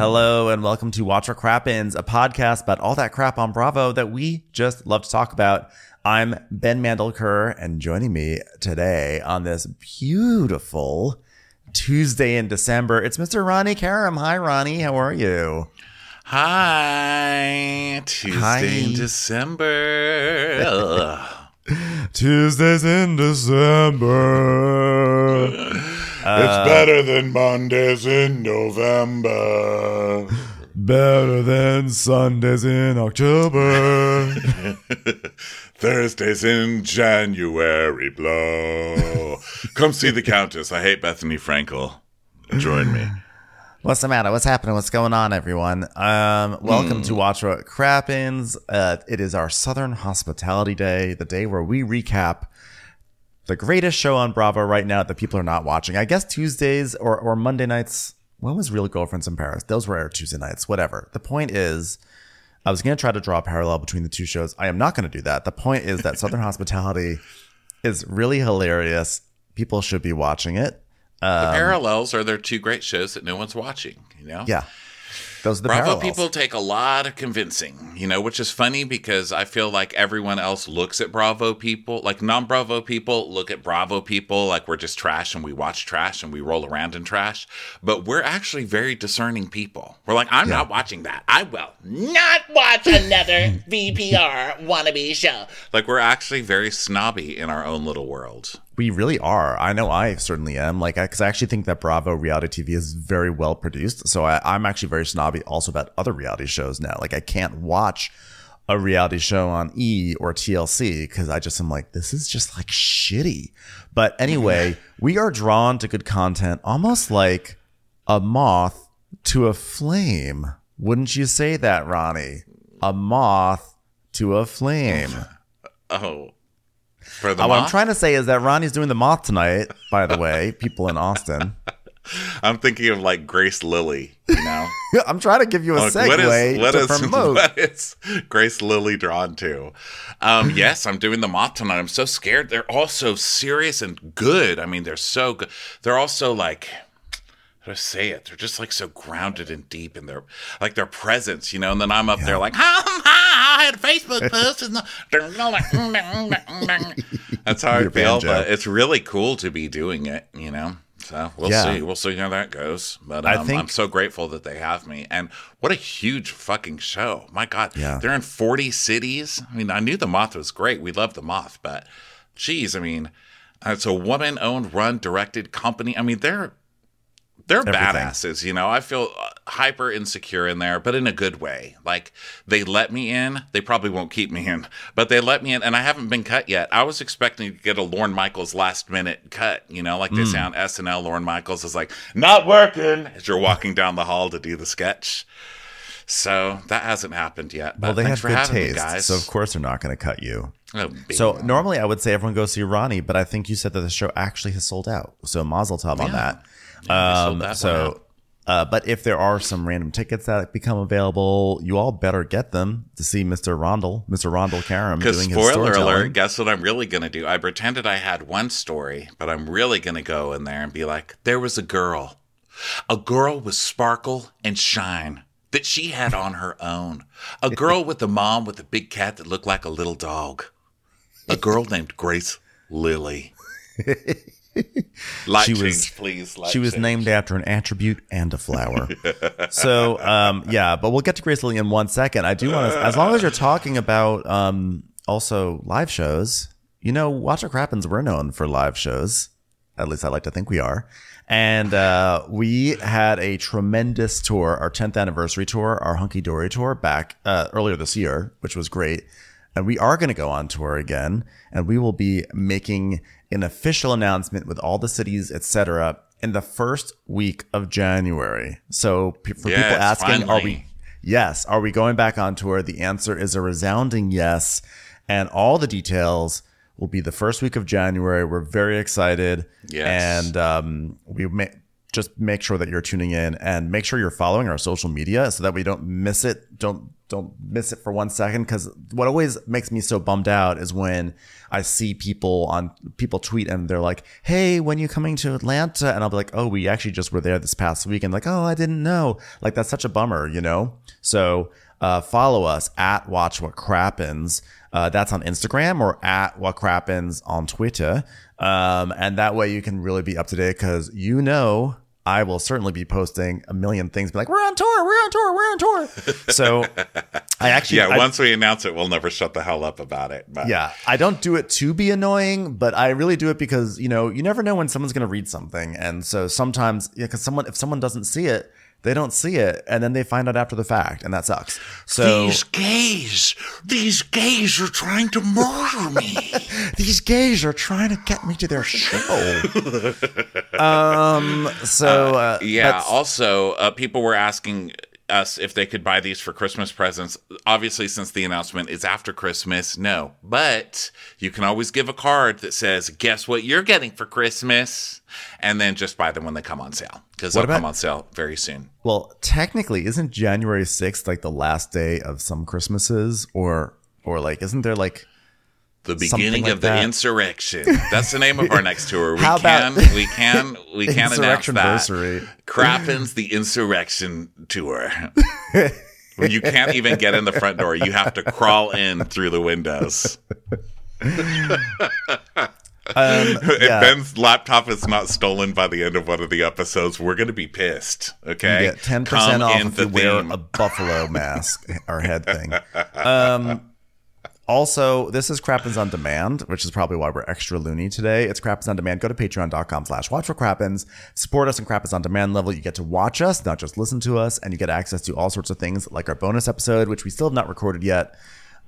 Hello and welcome to Watch What Crappens, a podcast about all that crap on Bravo that we just love to talk about. I'm Ben Mandelker, and joining me today on this beautiful Tuesday in December, it's Mr. Ronnie Karam. Hi, Ronnie. How are you? Hi. Tuesday Hi. in December. Tuesdays in December. it's better than Mondays in November. Better than Sundays in October. Thursdays in January blow. Come see the Countess. I hate Bethenny Frankel. Join me. What's the matter? What's happening? What's going on, everyone? Um, welcome to Watch What Crappens. Uh, it is our Southern Hospitality Day, the day where we recap the greatest show on Bravo right now that people are not watching. I guess Tuesdays or, or Monday nights. When was Real Girlfriends in Paris? Those were aired Tuesday nights, whatever. The point is, I was going to try to draw a parallel between the two shows. I am not going to do that. The point is that Southern Hospitality is really hilarious. People should be watching it. The um, parallels are their two great shows that no one's watching, you know? Yeah. Those Bravo parallels. people take a lot of convincing, you know, which is funny because I feel like everyone else looks at Bravo people, like non Bravo people look at Bravo people like we're just trash and we watch trash and we roll around in trash. But we're actually very discerning people. We're like, I'm not watching that. I will not watch another VPR wannabe show. Like, we're actually very snobby in our own little world. We really are. I know I certainly am. Like, because I, actually think that Bravo reality TV is very well produced. So I, I'm actually very snobby also about other reality shows now. Like, I can't watch a reality show on E or TLC because I just am like, this is just like shitty. But anyway, we are drawn to good content almost like a moth to a flame. Wouldn't you say that, Ronnie? A moth to a flame. Oh. For the Uh, what I'm trying to say is that Ronnie's doing the moth tonight, by the way, people in Austin. I'm thinking of like Grace Lilly, you know? I'm trying to give you a Like, segue what is what to is promote. what is Grace Lilly drawn to? Um, yes, I'm doing the moth tonight. I'm so scared. They're all so serious and good. I mean, they're so good. They're also like how do I say it? They're just like so grounded and deep in their like their presence, you know. And then I'm up there like, ha, ha, I had a Facebook post, and the that's how I Your feel. But it's really cool to be doing it, you know. So we'll Yeah. see. We'll see how that goes. But I um, think- I'm so grateful that they have me. And what a huge fucking show. My God. Yeah. They're in 40 cities. I mean, I knew The Moth was great. We love The Moth, but geez, I mean, it's a woman owned, run, directed company. I mean, they're. They're badasses, you know. I feel uh, hyper insecure in there, but in a good way. Like they let me in. They probably won't keep me in, but they let me in, and I haven't been cut yet. I was expecting to get a Lorne Michaels last minute cut, you know, like they Hmm. sound SNL. Lorne Michaels is like not working as you're walking down the hall to do the sketch. So that hasn't happened yet. But Well, they have for good taste, me, guys. so of course they're not going to cut you. Oh. So normally I would say everyone go see Ronnie, but I think you said that the show actually has sold out. So Mazel Tov on that. Yeah, Um, so, uh, but if there are some random tickets that become available, you all better get them to see Mr. Rondell, Mr. Rondell Karam Because spoiler alert, guess what I'm really going to do? I pretended I had one story, but I'm really going to go in there and be like, there was a girl, a girl with sparkle and shine that she had on her own. A girl with a mom with a big cat that looked like a little dog. A girl named Grace Lilly. Light She change, was- please. Light She was change. named after an attribute and a flower. so, um, yeah, but we'll get to Grace Lilly in one second. I do want to, as long as you're talking about um, also live shows, you know, Watch What Crappens, we're known for live shows. At least I like to think we are. And uh, we had a tremendous tour, our 10th anniversary tour, our Hunky Dory tour back uh, earlier this year, which was great. And we are going to go on tour again, and we will be making an official announcement with all the cities, etc., in the first week of January. So for Yes, people asking, are we? Yes, are we going back on tour? The answer is a resounding yes, and all the details will be the first week of January. We're very excited, Yes. and um, we may just make sure that you're tuning in and make sure you're following our social media so that we don't miss it. Don't don't miss it for one second because what always makes me so bummed out is when I see people on people tweet and they're like, "Hey, when you coming to Atlanta?" And I'll be like, "Oh, we actually just were there this past week." And like, "Oh, I didn't know." Like that's such a bummer, you know. So uh, follow us at Watch What Crappens. Uh, that's on Instagram or at What Crappens on Twitter. Um, and that way you can really be up to date because you know I will certainly be posting a million things. Be like, we're on tour, we're on tour, we're on tour. So I actually, Yeah, I- once we announce it, we'll never shut the hell up about it. But yeah, I don't do it to be annoying, but I really do it because you know you never know when someone's going to read something, and so sometimes yeah, because someone if someone doesn't see it, they don't see it, and then they find out after the fact, and that sucks. So These gays, these gays are trying to murder me. these gays are trying to get me to their show. um. So uh, yeah. Also, uh, people were asking us if they could buy these for Christmas presents. Obviously, since the announcement is after Christmas, no. But you can always give a card that says, "Guess what you're getting for Christmas," and then just buy them when they come on sale because they'll about- come on sale very soon. well, technically, isn't January sixth like the last day of some Christmases, or or like isn't there like The beginning like of the that. insurrection. That's the name of our next tour. We How can, about- we can, we can announce that. Crappens the insurrection tour. When you can't even get in the front door, you have to crawl in through the windows. um, If yeah. Ben's laptop is not stolen by the end of one of the episodes, we're going to be pissed. Okay, ten percent off if the you wear a buffalo mask or head thing. Um, also, this is Crappens on Demand, which is probably why we're extra loony today. It's Crappens on Demand. Go to patreon.com slash watch for Crappens. Support us in Crappens on Demand level. You get to watch us, not just listen to us, and you get access to all sorts of things like our bonus episode, which we still have not recorded yet,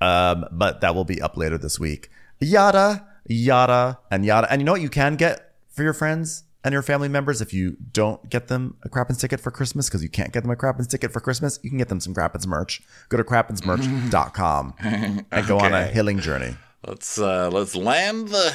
um, but that will be up later this week. Yada, yada, and yada. And you know what you can get for your friends and your family members if you don't get them a Crappens ticket for Christmas because you can't get them a Crappens ticket for Christmas, you can get them some Crappens merch. Go to crappensmerch.com and go on a Okay. healing journey. Let's uh let's land the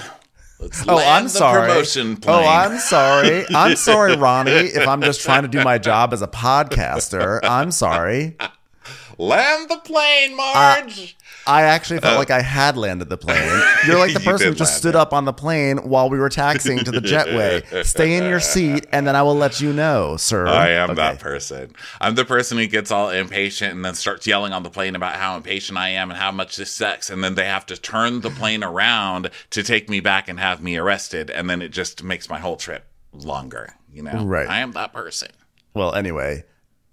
let's Oh, land I'm the sorry. promotion plane. Oh, I'm sorry. I'm sorry, Ronnie, if I'm just trying to do my job as a podcaster. I'm sorry. land the plane, Marge. I actually felt like I had landed the plane. You're like the Uh, person who just stood up on the plane while we were taxiing to the jetway. Stay in your seat, and then I will let you know, sir. I am Okay. that person. I'm the person who gets all impatient and then starts yelling on the plane about how impatient I am and how much this sucks. And then they have to turn the plane around to take me back and have me arrested. And then it just makes my whole trip longer. You know, Right. I am that person. Well, anyway,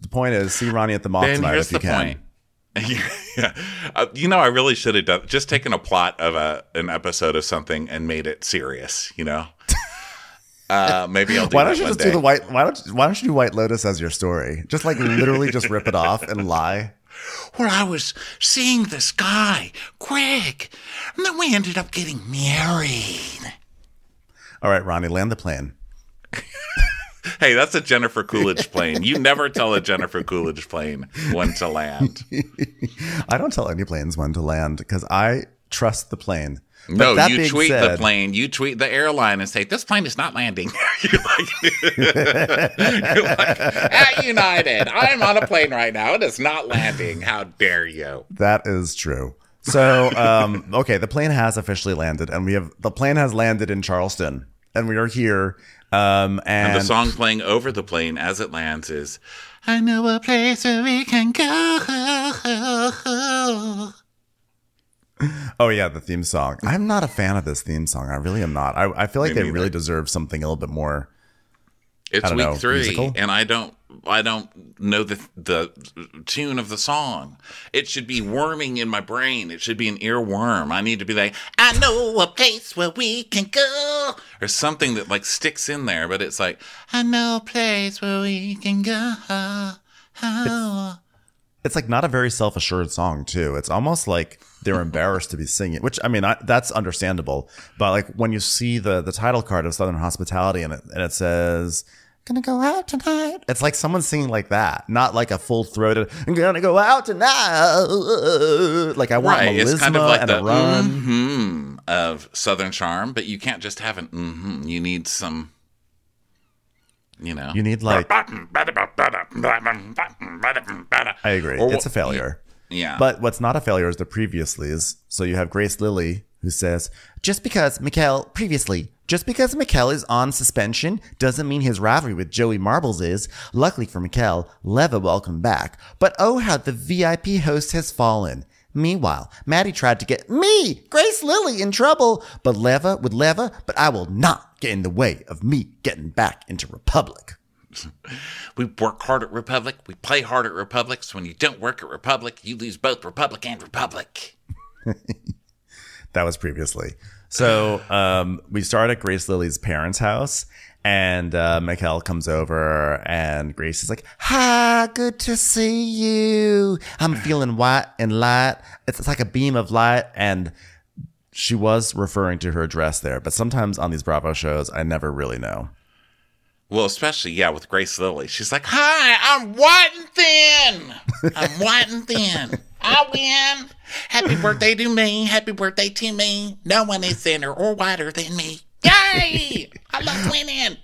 the point is, see Ronnie at the Moth tonight if you can. point. yeah. Uh, you know, I really should have done just taken a plot of a an episode of something and made it serious. You know, uh, maybe I'll do Why don't you just day. do the white? Why don't Why don't you do White Lotus as your story? Just like literally, just rip it off and lie. Where I was seeing this guy, Greg, and then we ended up getting married. All right, Ronnie, land the plane. Hey, that's a Jennifer Coolidge plane. You never tell a Jennifer Coolidge plane when to land. I don't tell any planes when to land because I trust the plane. But No, you tweet the plane, you tweet the airline and say, This plane is not landing. you're like, you're like, At United, I'm on a plane right now. It is not landing. How dare you? That is true. So, um, okay, the plane has officially landed, and we have the plane has landed in Charleston, and we are here. Um, and, And the song playing over the plane as it lands is, I know a place where we can go. oh yeah, the theme song. I'm not a fan of this theme song. I really am not. I, I feel like Me they really deserve something a little bit more. It's week know, three, musical? and I don't, I don't know the the tune of the song. It should be worming in my brain. It should be an earworm. I need to be like, I know a place where we can go, or something that like sticks in there. But it's like, I know a place where we can go. it's like not a very self-assured song too. It's almost like they're embarrassed to be singing, which I mean, I, that's understandable. But like when you see the the title card of Southern Hospitality and it and it says "Gonna go out tonight," it's like someone singing like that, not like a full throated "I'm gonna go out tonight." Like I want Right. melisma It's kind of like and the a run. mm-hmm of Southern charm, but you can't just have an mm-hmm. You need some, you know. You need like I I agree, it's a failure. Yeah. But what's not a failure is the previouslys. So you have Grace Lilly who says, just because Mikkel previously, just because Mikkel is on suspension doesn't mean his rivalry with Joey Marbles is. Luckily for Mikkel, Leva welcome back. But oh how the VIP host has fallen. Meanwhile, Maddie tried to get me, Grace Lilly, in trouble, but Leva with Leva, but I will not get in the way of me getting back into Republic. we work hard at Republic. We play hard at Republic. So when you don't work at Republic, you lose both Republic and Republic. That was previously. So um, we start at Grace Lilly's parents' house, and uh, Mikkel comes over, and Grace is like, "Hi, good to see you. I'm feeling white and light. It's, it's like a beam of light." And she was referring to her dress there, but sometimes on these Bravo shows, I never really know. Well, especially, yeah, with Grace Lilly. She's like, Hi, I'm white and thin. I'm white and thin. I win. Happy birthday to me. Happy birthday to me. No one is thinner or whiter than me. Yay! I love winning.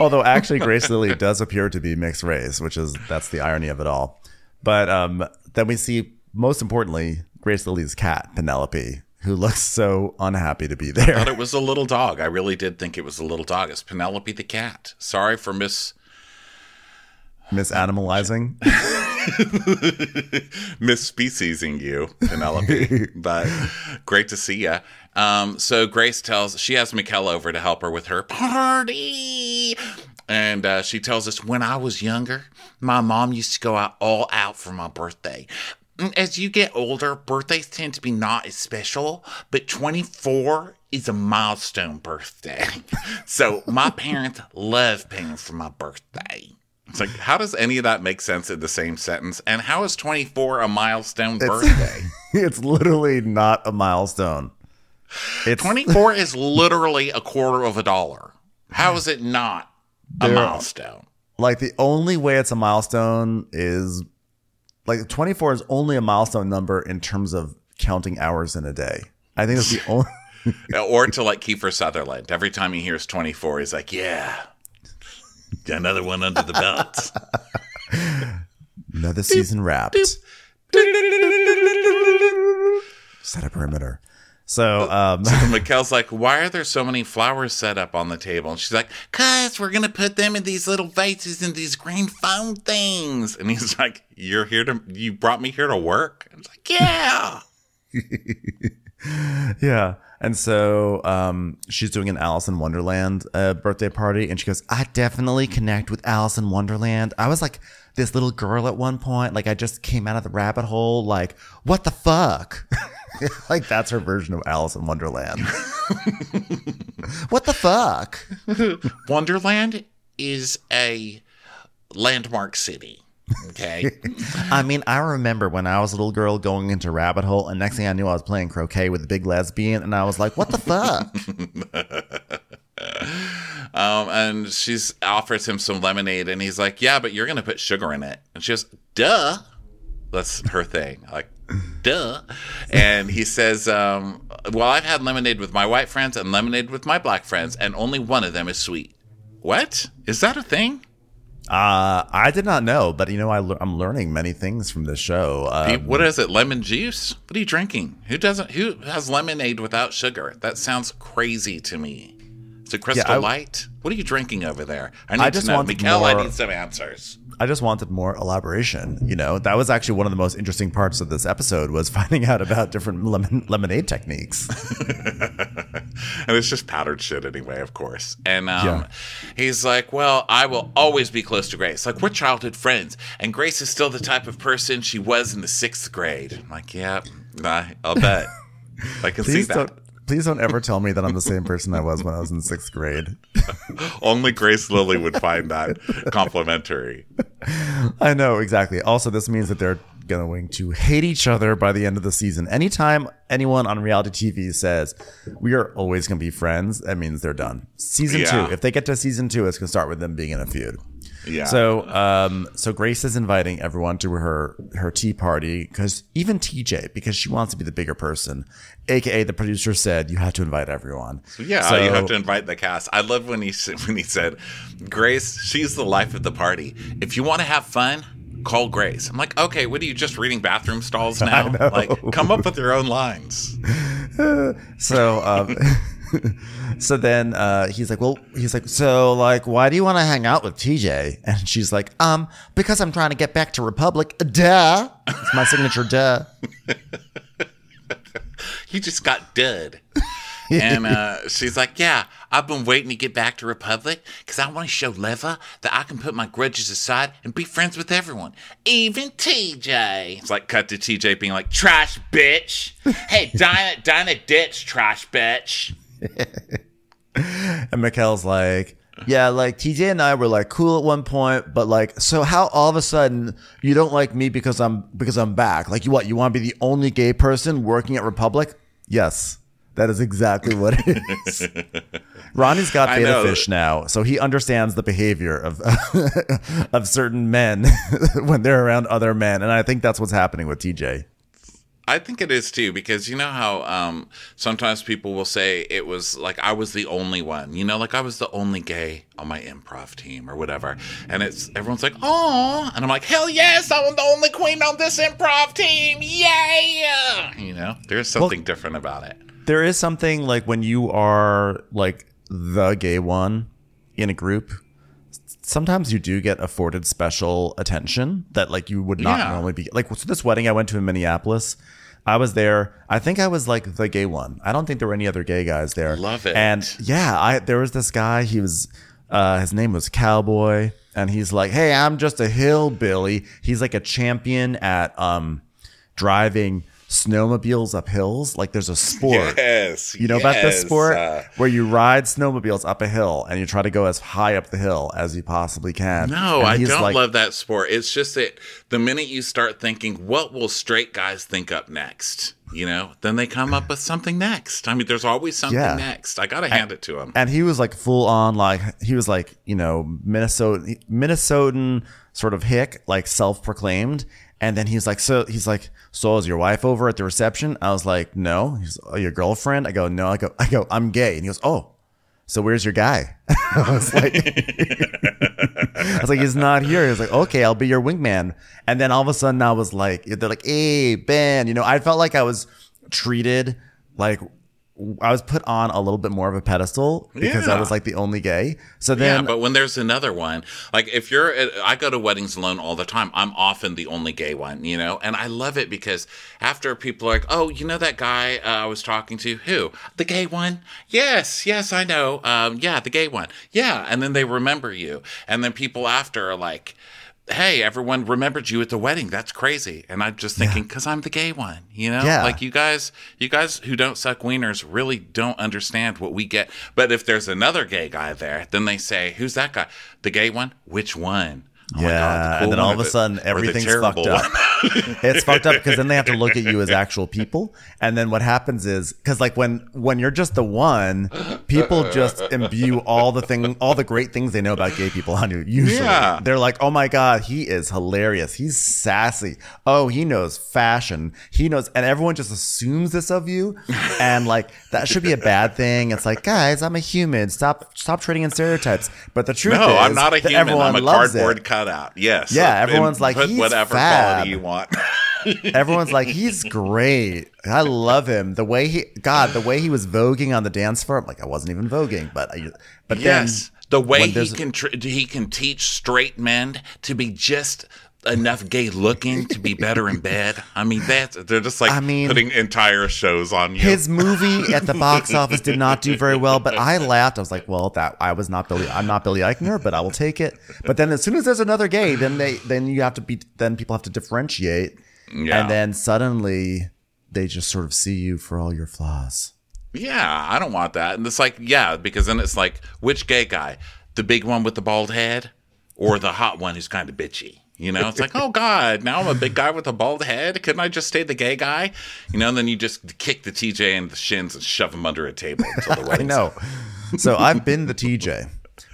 Although actually, Grace Lilly does appear to be mixed race, which is that's the irony of it all. But um, then we see, most importantly, Grace Lilly's cat Penelope, who looks so unhappy to be I there. thought it was a little dog. I really did think it was a little dog. It's Penelope the cat. Sorry for Miss Misanimalizing. misspeciesing you, Penelope. but great to see you. Um, so Grace tells she has Mikkel over to help her with her party. And uh, she tells us when I was younger, my mom used to go out all out for my birthday. Mm, As you get older, birthdays tend to be not as special, but 24 is a milestone birthday. so my parents love paying for my birthday. It's like, how does any of that make sense in the same sentence? And how is 24 a milestone birthday? it's literally not a milestone. It's 24 is literally a quarter of a dollar. How is it not a milestone? like the only way it's a milestone is like 24 is only a milestone number in terms of counting hours in a day. I think it's the only. Or to like Kiefer Sutherland. Every time he hears 24, he's like, yeah, another one under the belt. Another season wrapped. Set a perimeter. So, um, And Mikkel's like, why are there so many flowers set up on the table? And she's like, cuz we're going to put them in these little vases and these green foam things. And he's like, you're here to, you brought me here to work? I was like, yeah. yeah. And so um, she's doing an Alice in Wonderland uh, birthday party, and she goes, I definitely connect with Alice in Wonderland. I was like this little girl at one point. Like, I just came out of the rabbit hole. Like, what the fuck? like, that's her version of Alice in Wonderland. what the fuck? Wonderland is a landmark city. Okay. I mean, I remember when I was a little girl going into rabbit hole, and next thing I knew, I was playing croquet with a big lesbian, and I was like, "What the fuck?" um, and she's offers him some lemonade, and he's like, "Yeah, but you're gonna put sugar in it." And she goes, "Duh." That's her thing. Like, duh. And he says, um, "Well, I've had lemonade with my white friends and lemonade with my black friends, and only one of them is sweet." What is that a thing? Uh, I did not know, but you know, I le- I'm learning many things from this show. Uh, what is it? Lemon juice? What are you drinking? Who doesn't? Who has lemonade without sugar? That sounds crazy to me. Is it Crystal I- Light? What are you drinking over there? I need I to know. Mikkel, I need some answers. I just wanted more elaboration. You know, that was actually one of the most interesting parts of this episode was finding out about different lemon- lemonade techniques. and it's just powdered shit anyway, of course. And um, Yeah. he's like, "Well, I will always be close to Grace. Like we're childhood friends, and Grace is still the type of person she was in the sixth grade." I'm like, "Yeah, I'll bet. I can see Please that." Please don't ever tell me that I'm the same person I was when I was in sixth grade. Only Grace Lilly would find that complimentary. I know exactly. Also, this means that they're going to hate each other by the end of the season. Anytime anyone on reality TV says we are always going to be friends, that means they're done. Season Yeah. two, if they get to season two, it's going to start with them being in a feud. Yeah. So, um, so Grace is inviting everyone to her her tea party because even TJ, because she wants to be the bigger person, aka the producer said you have to invite everyone. Yeah, So- you have to invite the cast. I love when he when he said, "Grace, she's the life of the party. If you want to have fun, call Grace." I'm like, okay, what are you just reading bathroom stalls now? Like, come up with your own lines. So, um, so then uh, he's like, well, he's like, so like, why do you want to hang out with TJ? And she's like, um, because I'm trying to get back to Republic. Duh, it's my signature. Duh. You just got dud. and uh, she's like, "Yeah, I've been waiting to get back to Republic because I want to show Leva that I can put my grudges aside and be friends with everyone, even TJ." It's like cut to TJ being like, "Trash bitch! Hey, Dinah, Dinah, ditch, trash bitch." And Mikkel's like, yeah, like TJ and I were like cool at one point, but like, so how all of a sudden you don't like me because I'm because I'm back? Like, you what? You want to be the only gay person working at Republic? Yes, that is exactly what it is. Ronnie's got beta fish now, so he understands the behavior of of certain men when they're around other men, and I think that's what's happening with TJ. I think it is too because you know how um, sometimes people will say it was like I was the only one, you know, like I was the only gay on my improv team or whatever, and it's everyone's like, "Oh," and I'm like, "Hell yes, I'm the only queen on this improv team, yeah!" You know, there's something different about it. there is something like when you are like the gay one in a group sometimes you do get afforded special attention that like you would not Yeah. normally be like so this wedding i went to in minneapolis i was there. I think i was like the gay one. I don't think there were any other gay guys there. Love it. and yeah i there was this guy he was uh his name was cowboy and he's like hey i'm just a hillbilly. He's like a champion at um driving snowmobiles up hills like there's a sport Yes, you know about this sport uh, where you ride snowmobiles up a hill and you try to go as high up the hill as you possibly can. No, I don't like- love that sport. It's just that the minute you start thinking, what will straight guys think up next? You know, then they come up with something next. I mean, there's always something Yeah. next. I got to hand it to him. And he was like full on, like he was like you know Minnesota Minnesotan sort of hick, like self proclaimed. And then he's like, so he's like, so is your wife over at the reception? I was like, no. He's oh, your girlfriend. I go, no. I go, I go, I'm gay. And he goes, oh. So where's your guy? I was like, I was like, he's not here. He's like, okay, I'll be your wingman. And then all of a sudden, I was like, they're like, hey, Ben. You know, I felt like I was treated like I was put on a little bit more of a pedestal because I was like the only gay. So then, Yeah, but when there's another one, like if you're, at, I go to weddings alone all the time. I'm often the only gay one, you know, and I love it because after people are like, oh, you know that guy uh, I was talking to, who the gay one? Yes, yes, I know. Um, yeah, the gay one. Yeah, and then they remember you, and then people after are like. Hey, everyone remembered you at the wedding. That's crazy. And I'm just thinking, because I'm the gay one, you know? Yeah. Like you guys, you guys who don't suck wieners really don't understand what we get. But if there's another gay guy there, then they say, "Who's that guy? The gay one? Which one?" Oh yeah, the and then all of a sudden the everything's fucked up. it's fucked up because then they have to look at you as actual people, and then what happens is because like when when you're just the one, people just imbue all the thing, all the great things they know about gay people on you. Usually, Yeah. they're like, "Oh my god, he is hilarious. He's sassy. Oh, he knows fashion. He knows," and everyone just assumes this of you, and like that should be a bad thing. It's like, guys, I'm a human. Stop stop trading in stereotypes. But the truth No, is, I'm not a human. I'm a cardboard it. Cutout. Yes. Yeah, And everyone's like, put "He's whatever fab." quality you want. Everyone's like, he's great. I love him. The way he, God, the way he was voguing on the dance floor. I'm like, I wasn't even voguing, but I, but yes, then the way he can tr- he can teach straight men to be just enough gay looking to be better in bed. I mean, that's they're just like I mean, putting entire shows on you. his movie at the box office did not do very well, but I laughed. I was like, well, that I was not Billy. I'm not Billy Eichner, but I will take it. But then as soon as there's another gay, then they then you have to be then people have to differentiate, Yeah. and then suddenly they just sort of see you for all your flaws. Yeah, I don't want that. And it's like, yeah, because then it's like, which gay guy? The big one with the bald head or the hot one who's kind of bitchy? You know, it's like, oh God, now I'm a big guy with a bald head. Couldn't I just stay the gay guy? You know, and then you just kick the TJ in the shins and shove him under a table until the I know. So I've been the TJ,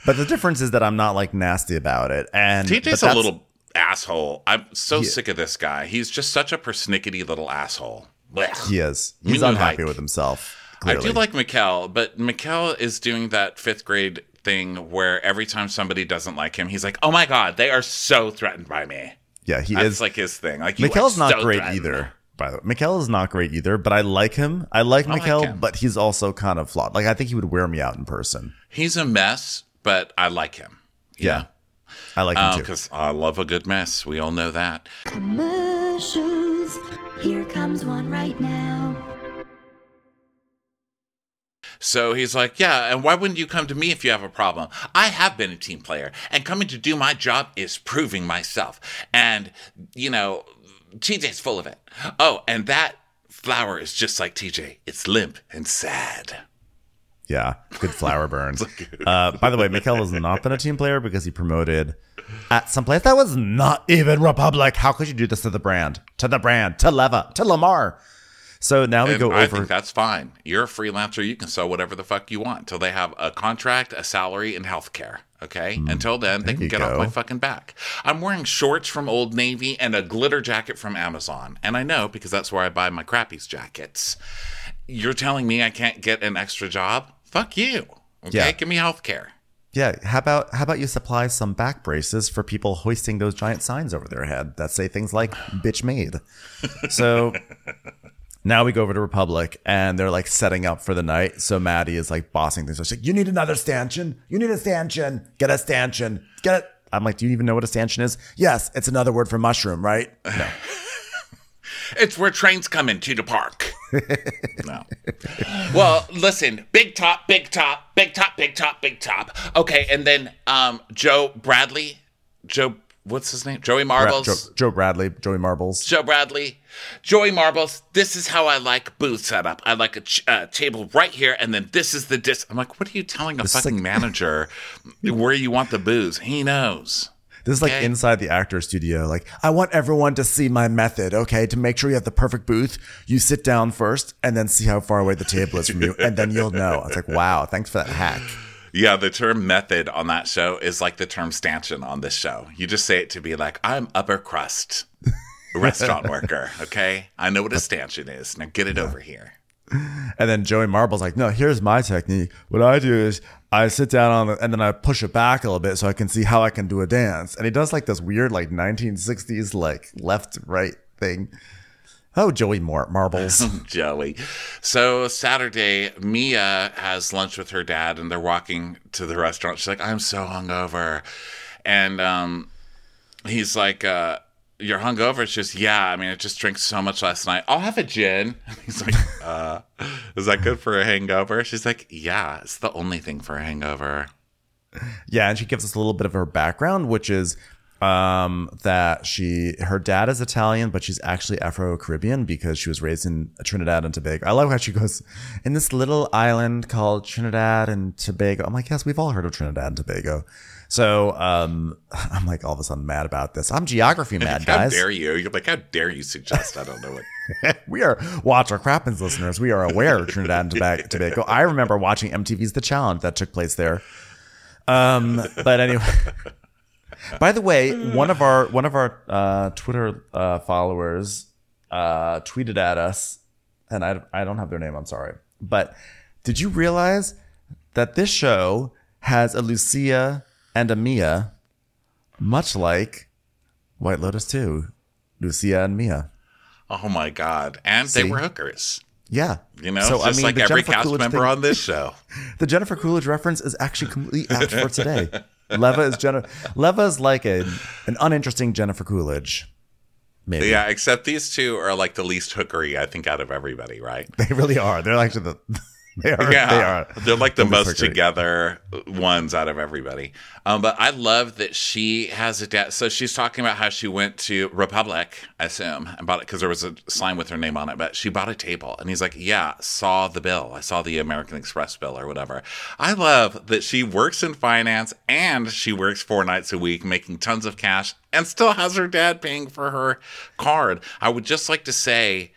but the difference is that I'm not like nasty about it. And TJ's a little asshole. I'm so sick of this guy. He's just such a persnickety little asshole. Blech. He is. He's unhappy like- with himself. I do like Mikkel, but Mikkel is doing that fifth grade thing where every time somebody doesn't like him, he's like, "Oh my god, they are so threatened by me." Yeah, he That's is. like his thing. Like you Mikkel's not so great threatened. either. By the way, Mikkel is not great either, but I like him. I like like Mikkel, him. but he's also kind of flawed. Like I think he would wear me out in person. He's a mess, but I like him. Yeah, I like him um, too. because I love a good mess. We all know that. Commercials. Here comes one right now. So he's like, Yeah, and why wouldn't you come to me if you have a problem? I have been a team player, and coming to do my job is proving myself. And, you know, TJ's full of it. Oh, and that flower is just like TJ. It's limp and sad. Yeah, good flower burns. uh, by the way, Mikkel has not been a team player because he promoted at some place that was not even Republic. How could you do this to the brand? To the brand? To Leva? To Lamar? So now we And go I over. I think that's fine. You're a freelancer. You can sell whatever the fuck you want until they have a contract, a salary, and health care. Okay? Until then, they can Mm, get go. off my fucking back. I'm wearing shorts from Old Navy and a glitter jacket from Amazon. And I know because that's where I buy my crappies jackets. You're telling me I can't get an extra job? Fuck you. Okay? Yeah. Give me health care. Yeah, how about how about you supply some back braces for people hoisting those giant signs over their head that say things like "bitch made." So now we go over to Republic and they're like setting up for the night. So Maddie is like bossing things. She's like, "You need another stanchion. You need a stanchion. Get a stanchion. Get it." I'm like, "Do you even know what a stanchion is?" Yes, it's another word for mushroom, right? No. It's where trains come into the park. no. Well, listen, big top, big top, big top, big top, big top. Okay, and then um Joe Bradley, Joe, what's his name? Joey Marbles. Joe, Joe Bradley, Joey Marbles. Joe Bradley, Joey Marbles. This is how I like booth setup. I like a ch- uh, table right here, and then this is the dis. I'm like, what are you telling a is fucking like- manager where you want the booze? He knows. This is like Okay. inside the actor studio. Like, I want everyone to see my method, okay? To make sure you have the perfect booth, you sit down first and then see how far away the table is from you, and then you'll know. It's like, wow, thanks for that hack. Yeah, the term method on that show is like the term stanchion on this show. You just say it to be like, I'm upper crust restaurant worker, okay? I know what a stanchion is. Now get it over here. And then Joey Marble's like, no, here's my technique. What I do is I sit down on the, and then I push it back a little bit so I can see how I can do a dance. And he does like this weird, like 1960s, like left, right thing. Oh, Joey Mar- Marbles. Joey. So Saturday, Mia has lunch with her dad and they're walking to the restaurant. She's like, I'm so hungover. And um, he's like, uh, You're hungover? She's just, Yeah, I mean, I just drank so much last night. I'll have a gin. He's like, uh, Is that good for a hangover? She's like, Yeah, it's the only thing for a hangover. Yeah, and she gives us a little bit of her background, which is um, that she her dad is Italian, but she's actually Afro Caribbean because she was raised in Trinidad and Tobago. I love how she goes in this little island called Trinidad and Tobago. I'm like, yes, we've all heard of Trinidad and Tobago. So um, I'm like all of a sudden mad about this. I'm geography mad, How guys. dare you? You're like, How dare you suggest I don't know what? we are watch our crappens listeners. We are aware of Trinidad and. Tobago. I remember watching MTV's The Challenge that took place there. Um, but anyway. By the way, one of our one of our uh, Twitter uh, followers uh, tweeted at us, and I I don't have their name. I'm sorry, but did you realize that this show has a Lucia and a Mia, much like White Lotus 2, Lucia and Mia. Oh my God. And they were hookers. Yeah, You know, So, just I mean, like every Jennifer cast Coolidge member thing- on this show. The Jennifer Coolidge reference is actually completely apt for today. Leva is Jennifer. Leva is like a an uninteresting Jennifer Coolidge. Maybe Yeah, except these two are like the least hookery, I think, out of everybody, right? they really are. They're actually the They are. Yeah, They are. They're like the They'll be so most together ones out of everybody. Um, but I love that she has a dad. So she's talking about how she went to Republic, I assume, and bought it because there was a sign with her name on it. But she bought a table, and he's like, "Yeah, saw the bill. I saw the American Express bill or whatever." I love that she works in finance and she works four nights a week, making tons of cash, and still has her dad paying for her card. I would just like to say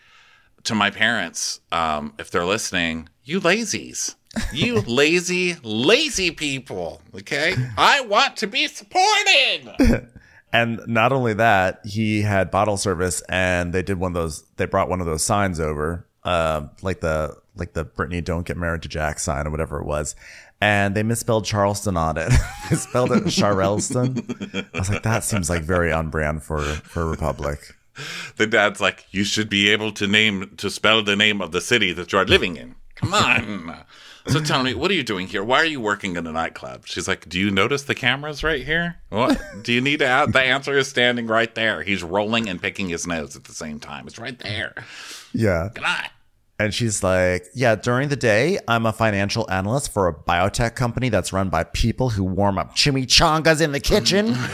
to my parents, um, if they're listening, you lazies. You lazy, lazy people. Okay? I want to be supported. And not only that, he had bottle service, and they did one of those. They brought one of those signs over, um, like the like the Britney "Don't Get Married to Jack" sign or whatever it was, and they misspelled Charleston on it. they spelled it Charleston. I was like, that seems like very on brand for for Republic. The dad's like, you should be able to name to spell the name of the city that you're living in. Come on. So tell me, what are you doing here? Why are you working in a nightclub? She's like, Do you notice the cameras right here? What? Do you need to add? The answer is standing right there. He's rolling and picking his nose at the same time. It's right there. Yeah, Come on. And she's like, Yeah, during the day, I'm a financial analyst for a biotech company that's run by people who warm up chimichangas in the kitchen.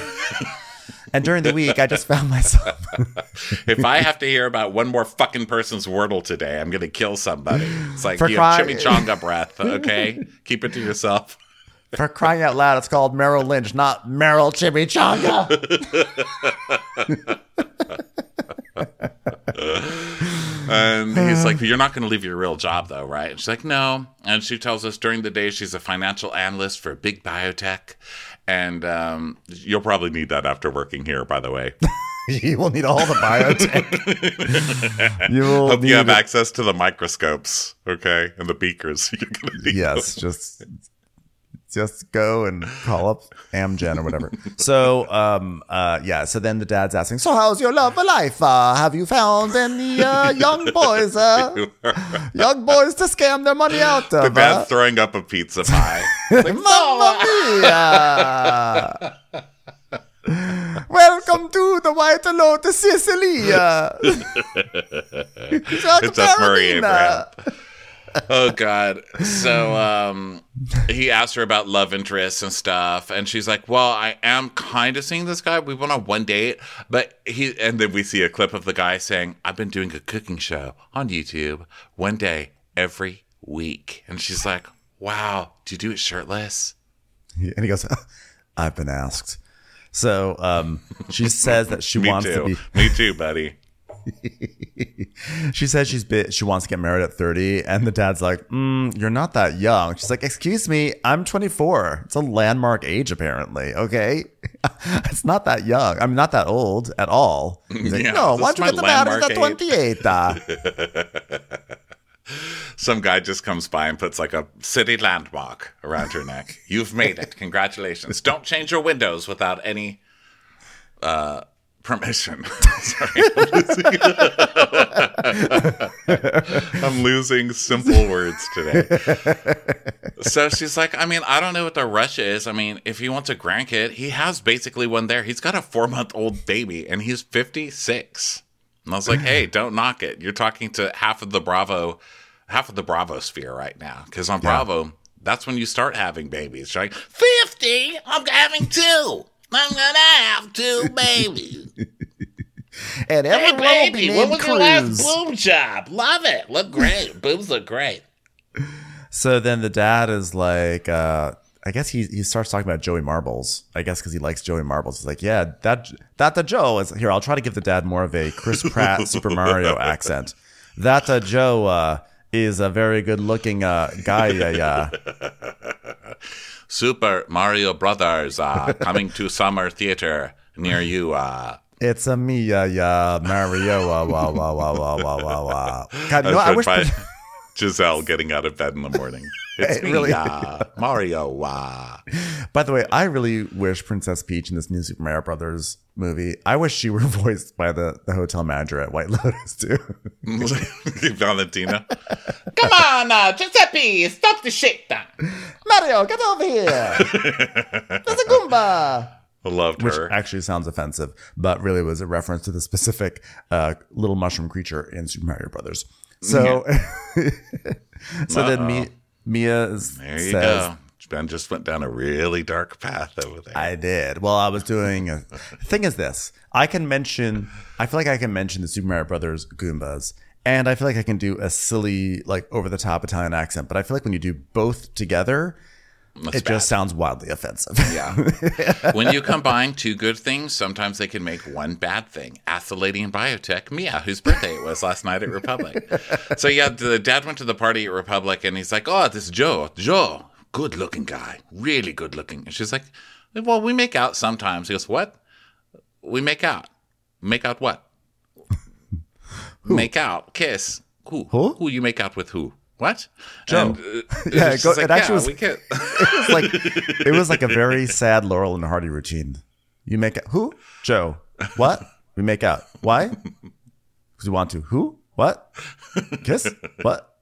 and during the week, I just found myself. If I have to hear about one more fucking person's wordle today, I'm gonna kill somebody. It's like For you have cry- chimichanga breath, okay? Keep it to yourself. For crying out loud, it's called Merrill Lynch, not Merrill Chimichanga. And he's like, You're not gonna leave your real job though, right? And she's like, No. And she tells us during the day she's a financial analyst for a big biotech. And um, you'll probably need that after working here, by the way. you will need all the biotech. you will Hope need you have access to the microscopes, okay? And the beakers. You're gonna need yes, just just go and call up Amgen or whatever. So, um, uh, yeah. So then the dad's asking, "So how's your love for life? Uh, have you found any uh, young boys, uh, young boys to scam their money out The of?" dad's Uh? throwing up a pizza pie. Mamma mia! Welcome to the White Lotus Sicily. it's F. Murray Abraham. Oh god. So um he asked her about love interests and stuff and she's like well i am kind of seeing this guy. We went on one date but he and then we see a clip of the guy saying i've been doing a cooking show on youtube one day every week. And she's like wow do you do it shirtless? And he goes, I've been asked. So um, she says that she wants too. to be. me too buddy She says she's bit, she wants to get married at 30, and the dad's like, mm, "You're not that young." She's like, "Excuse me, I'm 24. It's a landmark age, apparently. Okay, it's not that young. I'm not that old at all." He's like, Yeah, "No, why don't you get the married at landmark 28?" uh?" some guy just comes by and puts like a city landmark around your neck. You've made it. Congratulations. Don't change your windows without any uh, permission. Sorry. I'm losing, I'm losing simple words today. So she's like, I mean, I don't know what the rush is. I mean, if he wants a grandkid, he has basically one there. He's got a four month old baby and he's 56. And I was like, hey, don't knock it. You're talking to half of the Bravo, half of the Bravo sphere right now. Because on Bravo, that's when you start having babies. You're like, 50? I'm having two. I'm to have two babies. and hey, will be baby, named when was your last boob job? Love it. Look great. Boobs look great. So then the dad is like, uh, I guess he he starts talking about Joey Marbles. I guess because he likes Joey Marbles. He's like, yeah, that that the Joe is here. I'll try to give the dad more of a Chris Pratt Super Mario accent. That uh, Joe uh, is a very good looking uh, guy. Yeah, yeah. Super Mario Brothers uh, coming to summer theater near you. Uh, It's a me, yeah, yeah, Mario. Wah, wah, wah, wah, wah, wah, wah, wah. God, you know, I wish. by Giselle getting out of bed in the morning. It's Hey, me, really? uh, Mario. Uh. By the way, I really wish Princess Peach in this new Super Mario Brothers movie. I wish she were voiced by the, the hotel manager at White Lotus too. Valentina. Come on, uh, Giuseppe, stop the shit. I Mario, get over here! There's a Goomba. loved Which her. actually sounds offensive, but really was a reference to the specific uh, little mushroom creature in Super Mario Brothers. So, so then Mia, Mia There you says, go. Ben just went down a really dark path over there. I did. Well, I was doing. A, the thing is this: I can mention. I feel like I can mention the Super Mario Brothers Goombas, and I feel like I can do a silly, like over the top Italian accent. But I feel like when you do both together, That's it bad. just sounds wildly offensive. Yeah. when you combine two good things, sometimes they can make one bad thing. Ask the lady in biotech, Mia, whose birthday it was last night at Republic. so yeah, the dad went to the party at Republic and he's like, Oh, this is Joe. Joe, good looking guy. Really good looking. And she's like, Well, we make out sometimes. He goes, What? We make out. Make out what? Make out. Kiss. Who? Who? Who you make out with who? What? Joe. And, uh, Yeah, she's go- like, it actually yeah, was- it was like it was like a very sad Laurel and Hardy routine. You make out who? Joe. What? We make out. Why? Because we want to. Who? What? Kiss? What?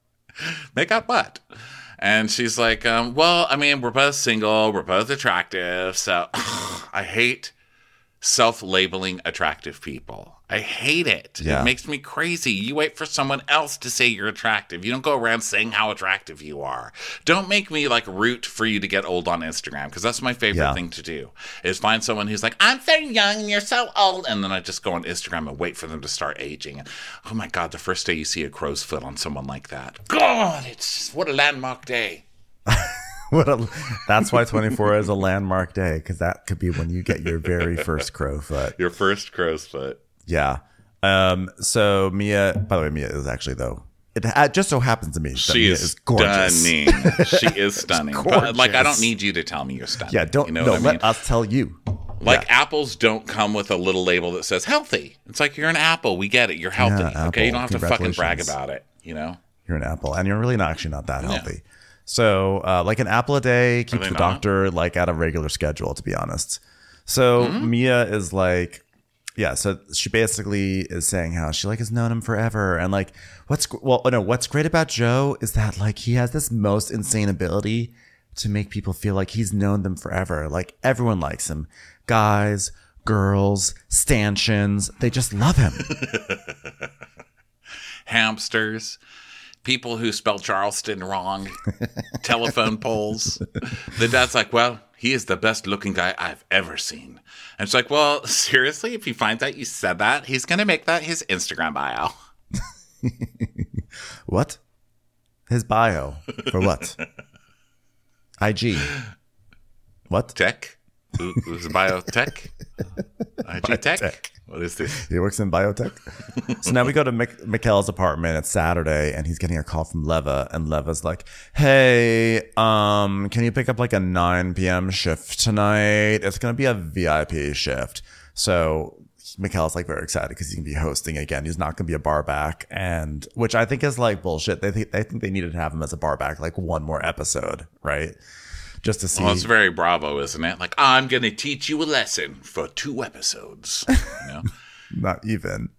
make out what? And she's like, um, well, I mean, we're both single, we're both attractive, so I hate self-labeling attractive people. I hate it. Yeah. It makes me crazy. You wait for someone else to say you're attractive. You don't go around saying how attractive you are. Don't make me like root for you to get old on Instagram because that's my favorite Yeah. thing to do. Is find someone who's like, I'm so young and you're so old, and then I just go on Instagram and wait for them to start aging. And oh my god, the first day you see a crow's foot on someone like that, God, it's what a landmark day. What a, that's why 24 is a landmark day because that could be when you get your very first crow foot. Your first crow's foot. Yeah. Um. So Mia, by the way, Mia is actually though. It ha- just so happens to me that She Mia is, is gorgeous. stunning. she is stunning. But, like I don't need you to tell me you're stunning. Yeah. Don't you know no. what I let mean? us tell you. Like Yeah. apples don't come with a little label that says healthy. It's like you're an apple. We get it. You're healthy. Yeah, okay, you don't have to fucking brag about it. You know. you're an apple, and you're really not actually not that healthy. So, uh, like an apple a day keeps the not? doctor like at a regular schedule, to be honest. So Mm-hmm. Mia is like, yeah. So she basically is saying how she like has known him forever, and like what's well, oh, no, what's great about Joe is that like he has this most insane ability to make people feel like he's known them forever. Like everyone likes him, guys, girls, stanchions, they just love him. hamsters, people who spell Charleston wrong, telephone poles. The dad's like, well, he is the best looking guy I've ever seen. And she's like, well, seriously, if he finds out you said that, he's going to make that his Instagram bio. What? His bio for what? IG. What? Tech? Who- Who's biotech? IG Tech? What is this? He works in biotech. so now we go to Mik- Mikkel's apartment. It's Saturday, and he's getting a call from Leva, and Leva's like, "Hey, um, can you pick up like a 9 p.m. shift tonight? It's gonna be a VIP shift." So Mikkel's like very excited because he's gonna be hosting again. He's not gonna be a bar back, and which I think is like bullshit. They think they think they needed to have him as a bar back like one more episode, right? Just to see. Well, it's very Bravo, isn't it? Like, I'm going to teach you a lesson for two episodes. You know? not even.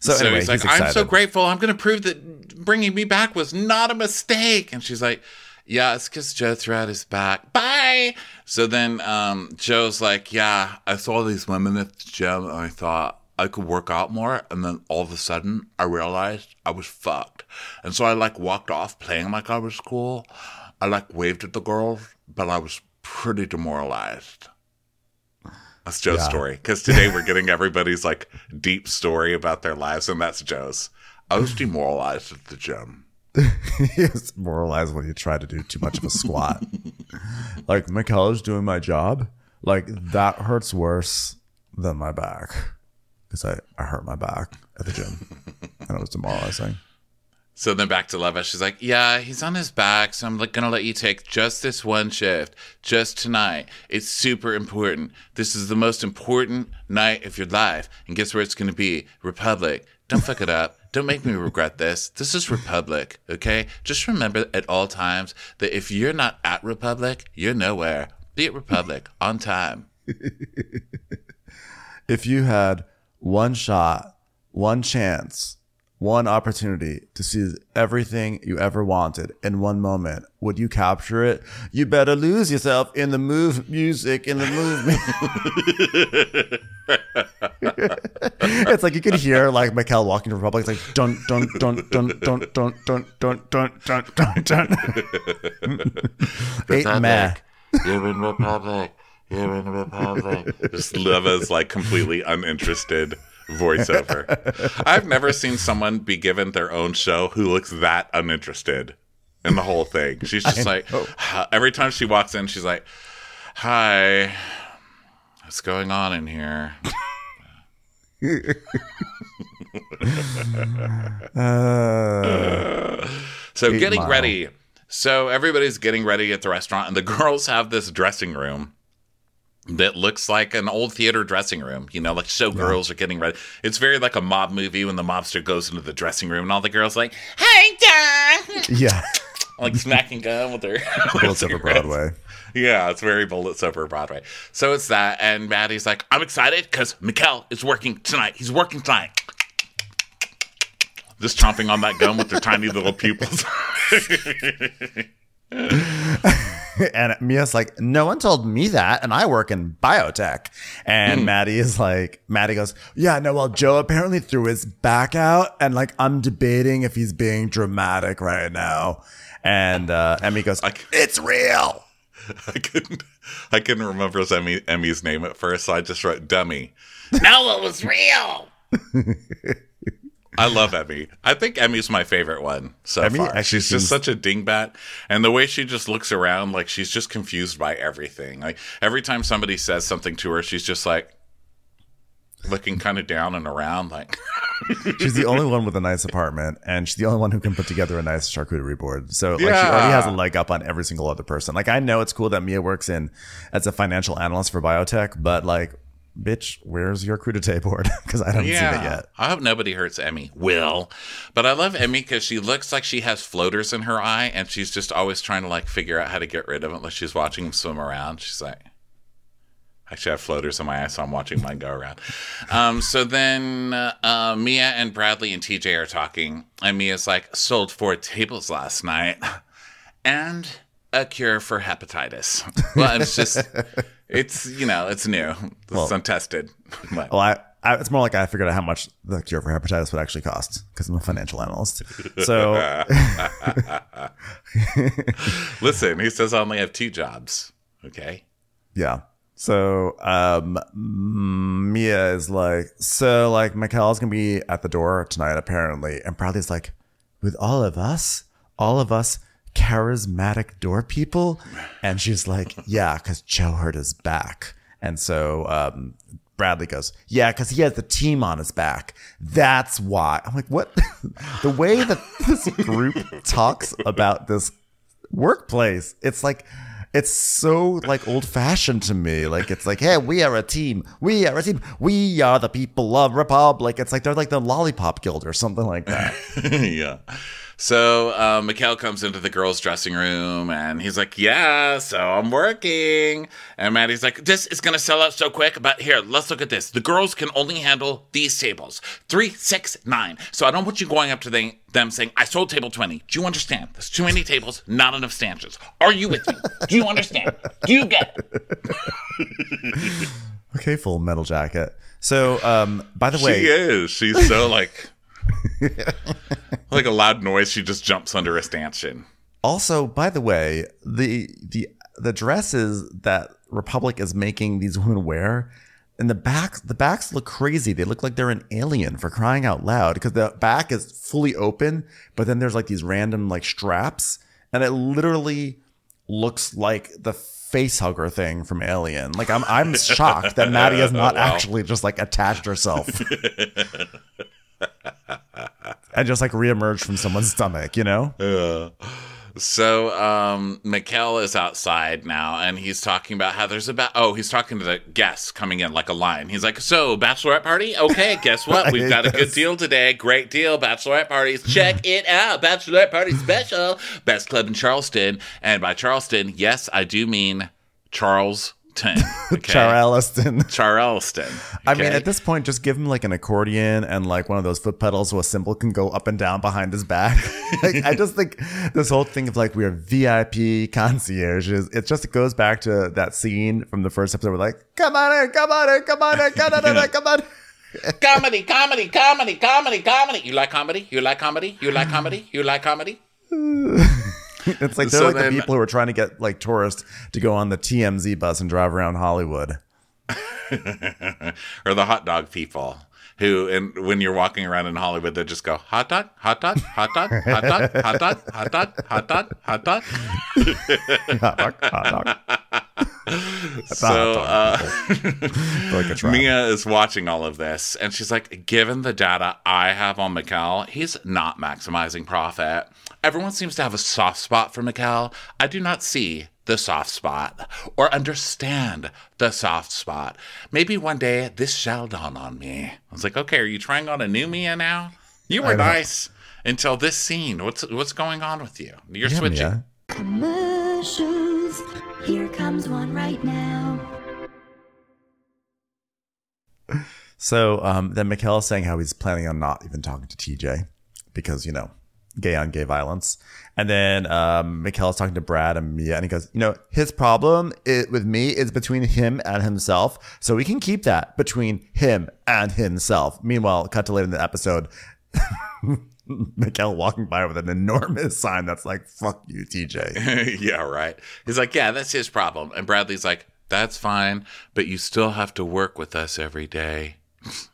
So, so anyway, he's like, excited. I'm so grateful. I'm going to prove that bringing me back was not a mistake. And she's like, yeah, it's because Joe Thread is back. Bye. So then um, Joe's like, yeah, I saw these women at the gym and I thought I could work out more. And then all of a sudden I realized I was fucked. And so I like walked off playing like I was cool. I like waved at the girls, but I was pretty demoralized. That's Joe's Yeah. story. Because today we're getting everybody's like deep story about their lives, and that's Joe's. I was demoralized at the gym. It's moralized when you try to do too much of a squat. like Mikkel's doing my job. Like that hurts worse than my back because I, I hurt my back at the gym and it was demoralizing. So then back to Leva. She's like, "Yeah, he's on his back, so I'm like gonna let you take just this one shift, just tonight. It's super important. This is the most important night of your life, and guess where it's gonna be? Republic. Don't fuck it up. Don't make me regret this. This is Republic, okay? Just remember at all times that if you're not at Republic, you're nowhere. Be at Republic on time. If you had one shot, one chance, one opportunity to see everything you ever wanted in one moment, would you capture it? You better lose yourself in the move music, in the movement. it's like you could hear like Mikkel walking to Republic. It's like dun dun dun dun dun dun dun dun dun dun dun dun. Eight meh. You're in Republic. You're in Republic. Just Leva's like completely uninterested voiceover. I've never seen someone be given their own show who looks that uninterested in the whole thing. She's just like, every time she walks in, she's like, Hi, what's going on in here? Uh, So getting Mile. ready. So everybody's getting ready at the restaurant, and the girls have this dressing room that looks like an old theater dressing room. You know, like showgirls are getting ready. It's very like a mob movie when the mobster goes into the dressing room, and all the girls like, "Hey, Dad!" yeah, like smacking gun with their bullets over Broadway. Yeah, it's very bullets over Broadway. So it's that, and Maddie's like, "I'm excited because Mikkel is working tonight. He's working tonight." Just chomping on that gum with their tiny little pupils. And Mia's like, no one told me that, and I work in biotech. And Hmm. Maddie is like, Maddie goes, yeah, no, well, Joe apparently threw his back out, and like, I'm debating if he's being dramatic right now. And uh, Emmy goes, Like- it's real. I couldn't I couldn't remember Emmy, Emmy's name at first, so I just wrote dummy. No, it was real. I love Emmy. I think Emmy's my favorite one so Emmy far. She's just such a dingbat, and the way she just looks around, like she's just confused by everything. Like every time somebody says something to her, she's just like looking kind of down and around, like She's the only one with a nice apartment, and she's the only one who can put together a nice charcuterie board. So like she already has a leg up on every single other person. Like I know it's cool that Mia works in as a financial analyst for biotech, but like, bitch, where's your crudité board? Because I don't see it yet. I hope nobody hurts Emmy. Will. But I love Emmy because she looks like she has floaters in her eye and she's just always trying to like figure out how to get rid of it. Like she's watching them swim around. She's like, I actually, I have floaters in my eye, so I'm watching mine go around. Um, so then uh, uh, Mia and Bradley and TJ are talking, and Mia's like, sold four tables last night and a cure for hepatitis. Well, it's just, it's, you know, it's new, it's untested. But- Well, I, I, it's more like I figured out how much the cure for hepatitis would actually cost because I'm a financial analyst. So Listen, he says I only have two jobs. Okay. yeah. So um, Mia is like, so like Mikkel's gonna be at the door tonight apparently, and Bradley's like, with all of us, all of us charismatic door people, and she's like, yeah, because Joe hurt his back, and so um, Bradley goes, yeah, because he has the team on his back. That's why. I'm like, what? the way that this group talks about this workplace. It's like it's so like old fashioned to me. Like it's like, hey, we are a team. We are a team. We are the people of Republic. It's like they're like the Lollipop Guild or something like that. yeah. So uh, Mikhail comes into the girls' dressing room and he's like, Yeah, so I'm working. And Maddie's like, This is going to sell out so quick. But here, let's look at this. The girls can only handle these tables three, six, nine. So I don't want you going up to the, them saying, I sold table 20. Do you understand? There's too many tables, not enough stanchions. Are you with me? Do you understand? Do you get it? okay, full metal jacket. So, um, by the way, She is. She's so like. like a loud noise, she just jumps under a stanchion. also, by the way, the the the dresses that Republic is making these women wear. And the backs, the backs look crazy. They look like they're an alien for crying out loud because the back is fully open, but then there's like these random like straps, and it literally looks like the face hugger thing from Alien. Like I'm, I'm shocked that Maddie has not Wow. actually just like attached herself and just like reemerged from someone's stomach. You know? So um Mikkel is outside now and he's talking about how there's about oh, he's talking to the guests coming in like a line. He's like, So bachelorette party? Okay, guess what? We've got a good deal today. Great deal, bachelorette parties. Check it out. Bachelorette party special. Best club in Charleston. And by Charleston, yes, I do mean Charleston. Okay. Charleston. Charleston. I mean, at this point, just give him like an accordion and like one of those foot pedals so a cymbal can go up and down behind his back. like, I just think this whole thing of like we are VIP concierges. It just goes back to that scene from the first episode. We're like, come on in, come on in, come on in, come on in, come on. in." comedy, comedy, comedy, comedy, comedy. You like comedy? You like comedy? You like comedy? You like comedy? it's like they're so like then, the people who are trying to get like tourists to go on the TMZ bus and drive around Hollywood. or the hot dog people who and when you're walking around in Hollywood they just go hot dog, hot dog, hot dog, hot dog, hot dog, hot dog, hot dog, hot dog. hot dog, hot dog. so uh, like Mia is watching all of this and she's like, given the data I have on Mikkel, he's not maximizing profit everyone seems to have a soft spot for Mikkel I do not see the soft spot or understand the soft spot. Maybe one day this shall dawn on me. I was like okay are you trying on a new Mia now? You were nice until this scene. What's what's going on with you? You're Yeah, switching. Mia. Commercials. Here comes one right now. So um, then Mikkel is saying how he's planning on not even talking to TJ because, you know, gay on gay violence. And then um, Mikkel is talking to Brad and Mia, and he goes, You know, his problem i with me is between him and himself. So we can keep that between him and himself. Meanwhile, cut to later in the episode, Mikkel walking by with an enormous sign that's like, Fuck you, TJ. yeah, right. He's like, yeah, that's his problem. And Bradley's like, that's fine, but you still have to work with us every day.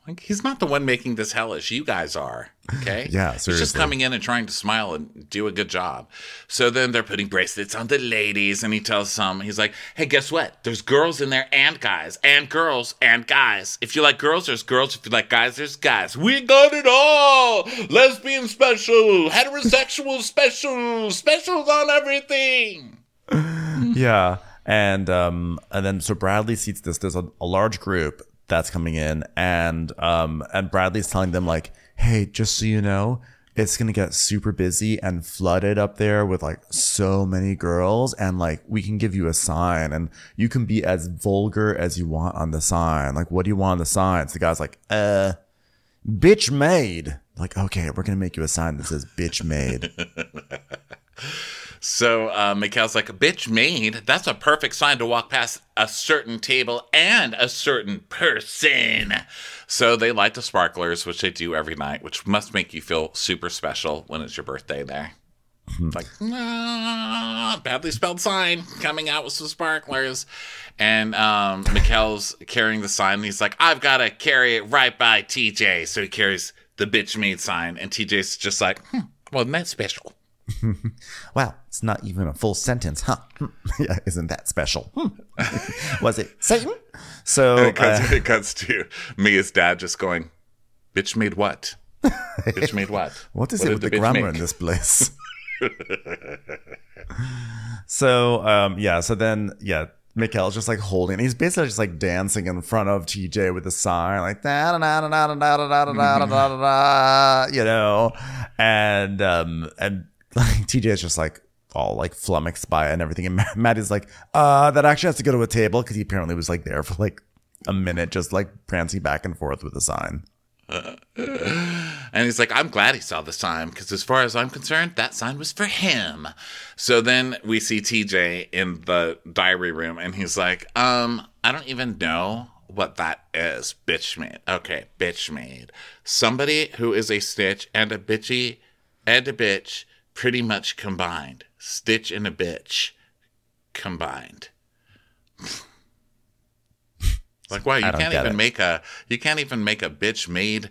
Like, he's not the one making this hellish. You guys are. Okay? Yeah, He's just coming in and trying to smile and do a good job. So then they're putting bracelets on the ladies, and he tells some, he's like, hey, guess what? There's girls in there and guys, and girls and guys. If you like girls, there's girls. If you like guys, there's guys. We got it all. Lesbian special, heterosexual special, specials on everything. yeah and um and then so bradley seats this there's a, a large group that's coming in. And um and bradley's telling them like hey just so you know it's gonna get super busy and flooded up there with like so many girls and like we can give you a sign and you can be as vulgar as you want on the sign. Like what do you want on the sign? So the guy's like uh bitch made. Like okay we're gonna make you a sign that says bitch made So uh, Mikhail's like, a bitch made. That's a perfect sign to walk past a certain table and a certain person. So they light the sparklers, which they do every night, which must make you feel super special when it's your birthday there. like, ah, badly spelled sign coming out with some sparklers. And um, Mikhail's carrying the sign. And he's like, I've got to carry it right by TJ. So he carries the bitch made sign. And TJ's just like, hmm, well, that's special. Wow, it's not even a full sentence, huh? Hmm. yeah, isn't that special? Hmm. Was it Satan? So And it cuts, uh, it cuts to Mia's dad just going, "Bitch made what? Bitch made what? what is it with the, bitch grammar make?" in this place? so um, yeah, so then yeah, Mikkel's just like holding. He's basically just like dancing in front of TJ with a sign, like da da da da da da da da da da da da da da, you know, and um and like TJ is just like all like flummoxed by it and everything. And Matt- is like, uh, that actually has to go to a table because he apparently was like there for like a minute, just like prancing back and forth with the sign. And he's like, I'm glad he saw the sign because, as far as I'm concerned, that sign was for him. So then we see TJ in the diary room, and he's like, Um, I don't even know what that is. Bitch made. Okay, bitch made. Somebody who is a stitch and a bitchy and a bitch pretty much combined. Stitch and a bitch combined. like, wow, you can't even it. make a you can't even make a bitch made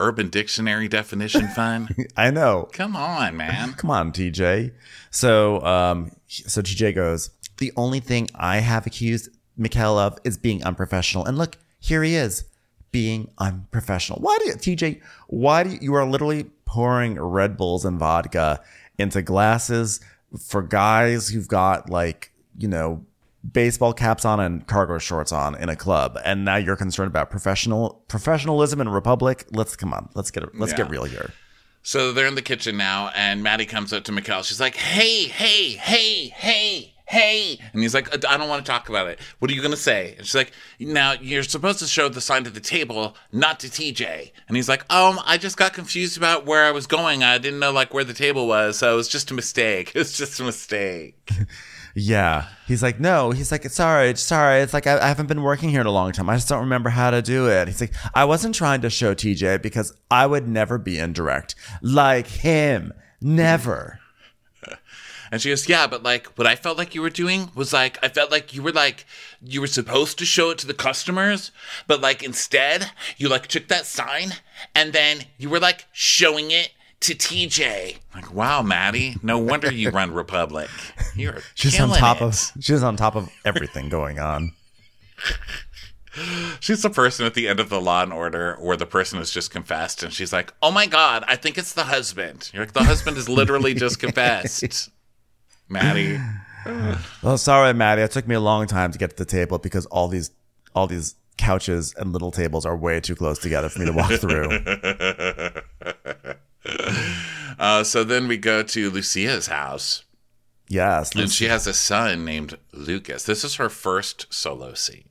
Urban Dictionary definition fun. I know. Come on, man. Come on, TJ. So, um, so TJ goes, the only thing I have accused Mikhail of is being unprofessional. And look, here he is being unprofessional. Why do you, TJ, why do you, you are literally pouring Red Bulls and vodka into glasses for guys who've got like, you know, baseball caps on and cargo shorts on in a club. And now you're concerned about professional professionalism in Republic. Let's come on. Let's get, let's get real here. So they're in the kitchen now, and Maddie comes up to Mikhail. She's like, "Hey, hey, hey, hey, hey," and he's like, "I don't want to talk about it. What are you gonna say?" And she's like, "Now you're supposed to show the sign to the table, not to TJ." And he's like, "Um, I just got confused about where I was going. I didn't know like where the table was, so it was just a mistake. It was just a mistake." Yeah. He's like, no. He's like, sorry, sorry. It's like I, I haven't been working here in a long time. I just don't remember how to do it. He's like, I wasn't trying to show TJ because I would never be indirect like him. Never. And she goes, Yeah, but like what I felt like you were doing was like, I felt like you were like, you were supposed to show it to the customers, but like instead, you like took that sign and then you were like showing it to TJ. Like, wow, Maddie, no wonder you run Republic. You're She's on top it. of she's on top of everything going on. She's the person at the end of the Law and Order where the person has just confessed, and she's like, "Oh my God, I think it's the husband." You're like, "The husband has literally just confessed." Maddie, Oh, sorry, Maddie. It took me a long time to get to the table because all these all these couches and little tables are way too close together for me to walk through. uh, so then we go to Lucia's house, Yes. and she has a son named Lucas. This is her first solo scene.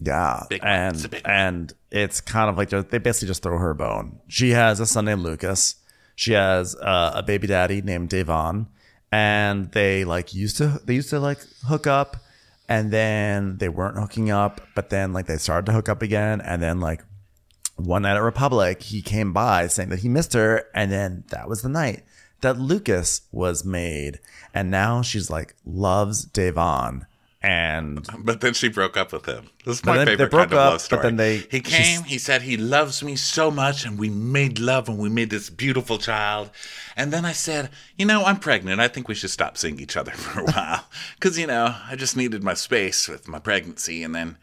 Yeah, Big and It's big and it's kind of like they basically just throw her a bone. She has a son named Lucas. She has uh, a baby daddy named Davon, and they like used to they used to like hook up, and then they weren't hooking up, but then like they started to hook up again, and then like one night at Republic, he came by saying that he missed her, and then that was the night that Lucas was made, and now she's like loves Davon. And But then she broke up with him. This is my then they favorite broke kind of up, love story. but then they- he came. He said he loves me so much, and we made love, and we made this beautiful child. And then I said, you know, I'm pregnant. I think we should stop seeing each other for a while, because you know, I just needed my space with my pregnancy. And then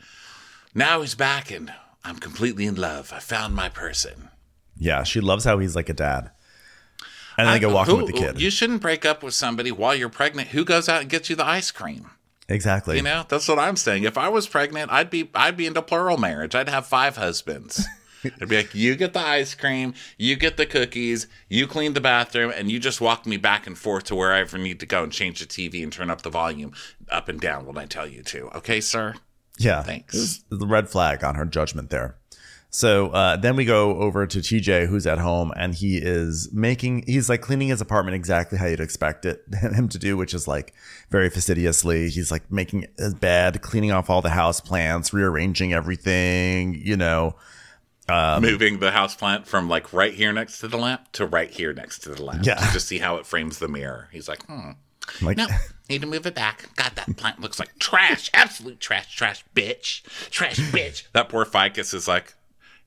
now he's back, and I'm completely in love. I found my person. Yeah, she loves how he's like a dad. And then they I- go walking who- with the kid. You shouldn't break up with somebody while you're pregnant. Who goes out and gets you the ice cream? Exactly. You know, that's what I'm saying. If I was pregnant, I'd be I'd be into plural marriage. I'd have five husbands. I'd be like you get the ice cream, you get the cookies, you clean the bathroom, and you just walk me back and forth to wherever I need to go and change the TV and turn up the volume up and down when I tell you to. Okay, sir. yeah. Thanks. The red flag on her judgment there. So uh, then we go over to TJ, who's at home, and he is making, he's like cleaning his apartment exactly how you'd expect it him to do, which is like very fastidiously. He's like making his bed, cleaning off all the house plants, rearranging everything, you know. Um, Moving the house plant from like right here next to the lamp to right here next to the lamp. Yeah. To just see how it frames the mirror. He's like, hmm. Like, No, need to move it back. God, that plant looks like trash. Absolute trash, trash, bitch. Trash, bitch. That poor ficus is like,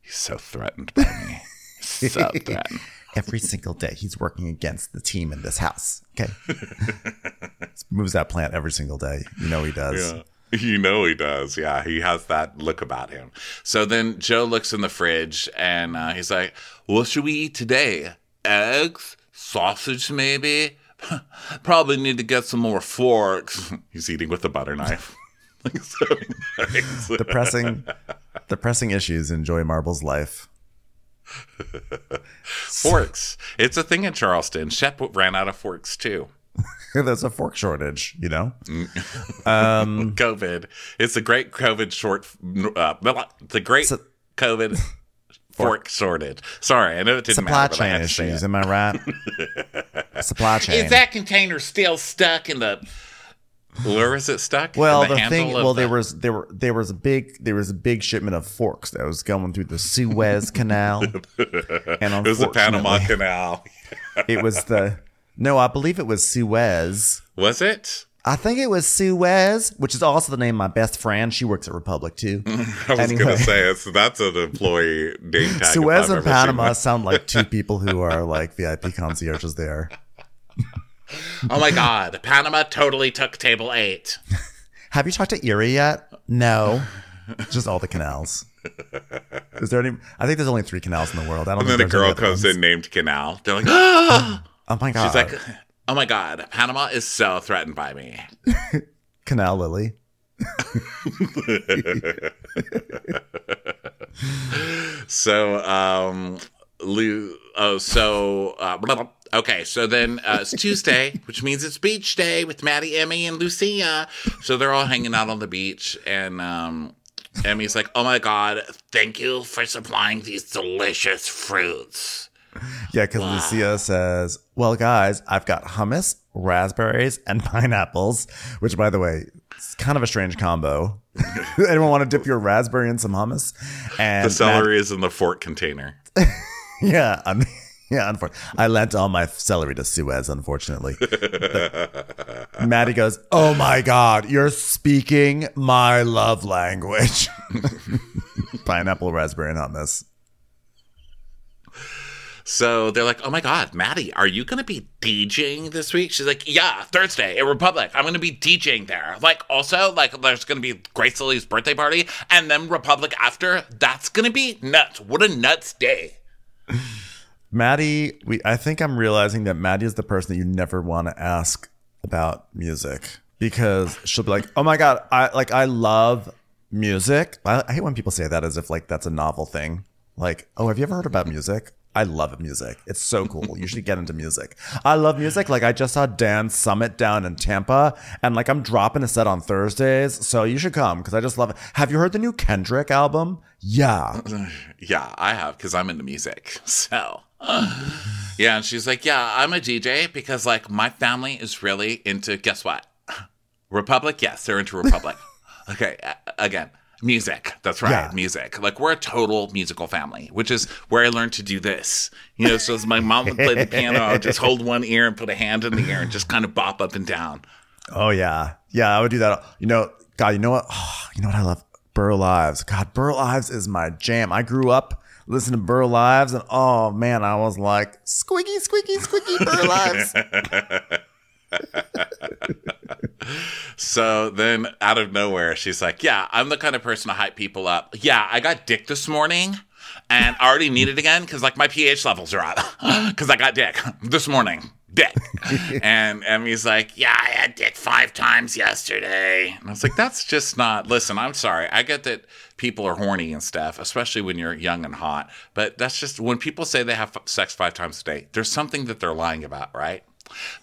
he's so threatened by me. So threatened. every single day he's working against the team in this house. Okay. Moves that plant every single day. You know he does. Yeah. You know he does. Yeah, he has that look about him. So then Joe looks in the fridge and uh, he's like, What should we eat today? Eggs? Sausage, maybe? Probably need to get some more forks. he's eating with a butter knife. Like, so nice. Depressing, depressing issues in Joy Marble's life. forks. It's a thing in Charleston. Shep ran out of forks too. There's a fork shortage, you know? COVID. It's the great COVID short. Uh, the great So- COVID fork shortage. Sorry, I know it didn't Supply matter, I chain had to say issues, am I right? Supply chain. Is that container still stuck in the? Where is it stuck? well, In the, thing, well, there the- was there were there was a big there was a big shipment of forks that was going through the Suez Canal, and It was the Panama Canal. it was the no, I believe it was Suez. Was it? I think it was Suez, which is also the name of my best friend. She works at Republic too. I was Anyway. gonna say it's that's an employee name tag. Suez and Panama sound like two people who are like VIP concierges there. Oh my God! Panama totally took table eight. Have you talked to Erie yet? No. Just all the canals. Is there any? I think there's only three canals in the world. I don't And think then a girl other comes ones. in named Canal. They're like, ah! Oh my god! She's like, oh my God! Panama is so threatened by me. Canal Lily. So, um, Lou, oh, so, uh, blah, blah. Okay, so then uh, it's Tuesday, which means it's beach day with Maddie, Emmy, and Lucia. So they're all hanging out on the beach, and um, Emmy's like, oh my God, thank you for supplying these delicious fruits. Yeah, because Lucia says, "Well, guys, I've got hummus, raspberries, and pineapples, which, by the way, it's kind of a strange combo. Anyone want to dip your raspberry in some hummus? And The celery is in the fork container. yeah, I mean, yeah. Unfortunately, I lent all my celery to Suez. Unfortunately, Maddie goes, "Oh my God, you're speaking my love language." Pineapple, raspberry, and hummus. So they're like, "Oh my God, Maddie, are you going to be DJing this week?" She's like, "Yeah, Thursday at Republic. I'm going to be DJing there. Like, also, like, there's going to be Grace Lilly's birthday party, and then Republic after. That's going to be nuts. What a nuts day." Maddie, we I think I'm realizing that Maddie is the person that you never want to ask about music because she'll be like, "Oh my god, I like I love music." I, I hate when people say that as if like that's a novel thing. Like, "Oh, have you ever heard about music?" I love music. It's so cool. You should get into music. I love music. Like I just saw Dan Summit down in Tampa, and like I'm dropping a set on Thursdays, so you should come because I just love it. Have you heard the new Kendrick album? Yeah, Yeah, I have because I'm into music. So, yeah, and she's like, "Yeah, I'm a DJ because like my family is really into guess what? Republic. Yes, they're into Republic. okay, again, music. That's right, Yeah. music. Like we're a total musical family, which is where I learned to do this. You know, so as my mom would play the piano, I would just hold one ear and put a hand in the air and just kind of bop up and down. Oh yeah, yeah. I would do that. You know, God, you know what? Oh, you know what I love? Burl Ives. God, Burl Ives is my jam. I grew up listening to Burl Ives, and oh man, I was like, squeaky, squeaky, squeaky, Burl Ives. So then out of nowhere, she's like, Yeah, I'm the kind of person to hype people up. Yeah, I got dick this morning and I already need it again because like my pH levels are up because I got dick this morning. Dick. and Emmy's like, Yeah, I had dick five times yesterday. And I was like, That's just not, listen, I'm sorry. I get that people are horny and stuff, especially when you're young and hot. But that's just when people say they have f- sex five times a day, there's something that they're lying about, right?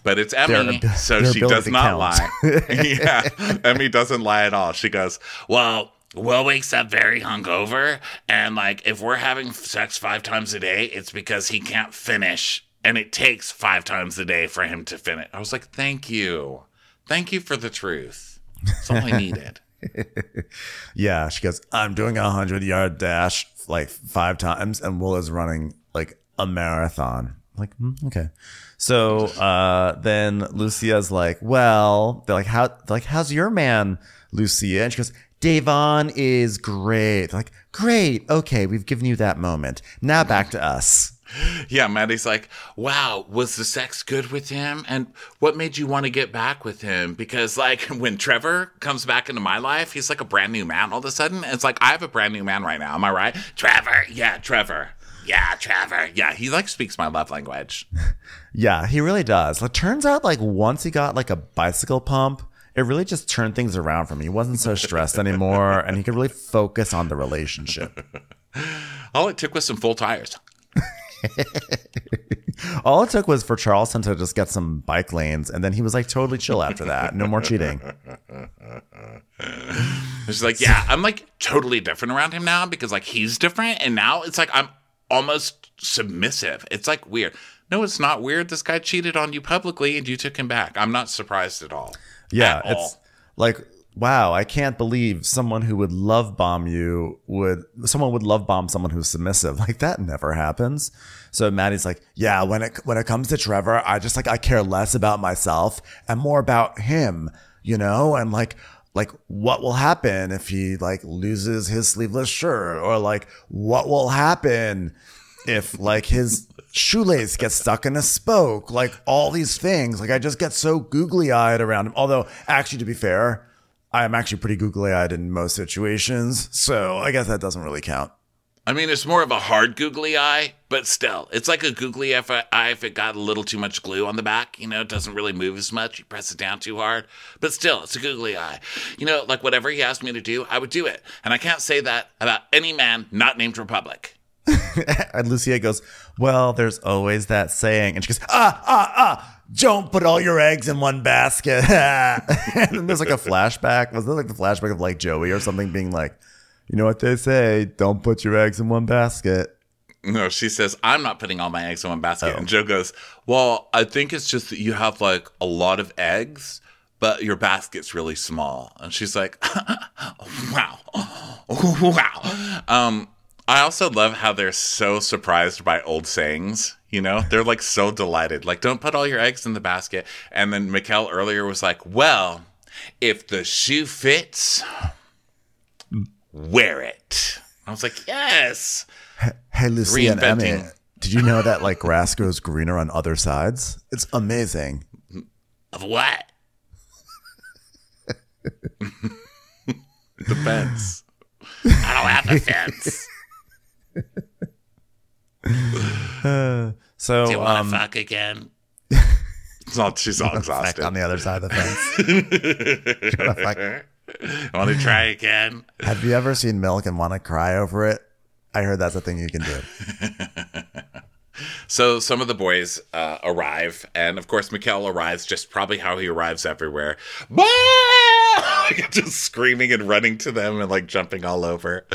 But it's Emmy, Their- so their she does not lie. yeah, Emmy doesn't lie at all. She goes, "Well, Will wakes up very hungover, and like if we're having sex five times a day, it's because he can't finish, and it takes five times a day for him to finish." I was like, "Thank you, thank you for the truth. That's all I needed." yeah, she goes, I'm doing a hundred yard dash like five times, and Will is running like a marathon. Like, hmm, okay. So uh, then Lucia's like, well, they're like, how, they're like, how's your man, Lucia? And she goes, Davon is great. They're like, great. Okay, we've given you that moment. Now back to us. Yeah, Maddie's like, wow, was the sex good with him? And what made you want to get back with him? Because, like, when Trevor comes back into my life, he's like a brand new man all of a sudden. It's like, I have a brand new man right now. Am I right? Trevor. Yeah, Trevor. Yeah, Trevor. Yeah, he like speaks my love language. Yeah, he really does. It turns out, like, once he got like a bicycle pump, it really just turned things around for me. He wasn't so stressed anymore, and he could really focus on the relationship. All it took was some full tires. All it took was for Charleston to just get some bike lanes, and then he was like totally chill after that. No more cheating. It's like, yeah, I'm like totally different around him now because like he's different. And now it's like I'm almost submissive. It's like weird. No, it's not weird. This guy cheated on you publicly and you took him back. I'm not surprised at all. Yeah, At it's all. like wow, I can't believe someone who would love bomb you would someone would love bomb someone who's submissive. Like that never happens. So Maddie's like, yeah, when it when it comes to Trevor, I just like I care less about myself and more about him, you know, and like like what will happen if he like loses his sleeveless shirt or like what will happen if like his shoelace gets stuck in a spoke, like all these things. Like I just get so googly eyed around him. Although, actually, to be fair, I am actually pretty googly eyed in most situations. So I guess that doesn't really count. I mean, it's more of a hard googly eye, but still, it's like a googly if- eye if it got a little too much glue on the back. You know, it doesn't really move as much. You press it down too hard, but still, it's a googly eye. You know, like whatever he asked me to do, I would do it. And I can't say that about any man not named Republic. And Lucia goes, Well, there's always that saying. And she goes, Ah, ah, ah, don't put all your eggs in one basket. and then there's like a flashback. Was it like the flashback of like Joey or something being like, You know what they say? Don't put your eggs in one basket. No, she says, I'm not putting all my eggs in one basket. Oh. And Joe goes, Well, I think it's just that you have like a lot of eggs, but your basket's really small. And she's like, Wow. wow. Um, I also love how they're so surprised by old sayings. You know, they're like so delighted. Like, don't put all your eggs in the basket. And then Mikkel earlier was like, Well, if the shoe fits, wear it. I was like, Yes. Hey, Lucy and Emmy, did you know that like grass grows greener on other sides? It's amazing. Of what? the fence. I don't have a fence. So, Do you want um, to fuck again? It's not, she's all back exhausted. on the other side of the fence. Trying to fuck- want to try again? Have you ever seen milk and want to cry over it? I heard that's a thing you can do. So some of the boys uh, arrive, and of course, Mikkel arrives just probably how he arrives everywhere. just screaming and running to them and like jumping all over.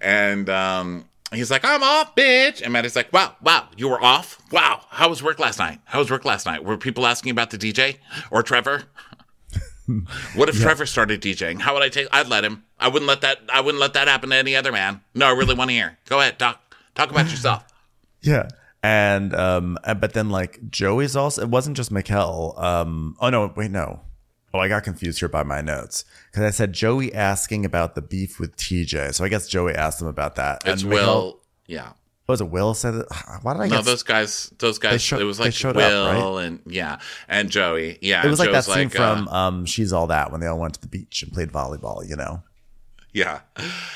And um, he's like, I'm off, bitch. And Maddie's like, wow, wow, you were off? Wow, how was work last night? How was work last night? Were people asking about the DJ or Trevor? What if Trevor started DJing? How would I take? I'd let him. I wouldn't let that. I wouldn't let that happen to any other man. No, I really want to hear. Go ahead, talk. Talk about yourself. Yeah. And um but then like Joey's also it wasn't just Mikkel. Um oh no, wait, no. Oh, I got confused here by my notes. Because I said Joey asking about the beef with TJ. So I guess Joey asked him about that. It's and Will. Yeah. was it Will said it? Why did I No, get those guys. Those guys. it was like showed up, Will and yeah, and Joey. Yeah, it was like that Joe's scene uh, from um She's All That when they all went to the beach and played volleyball, you know? Yeah.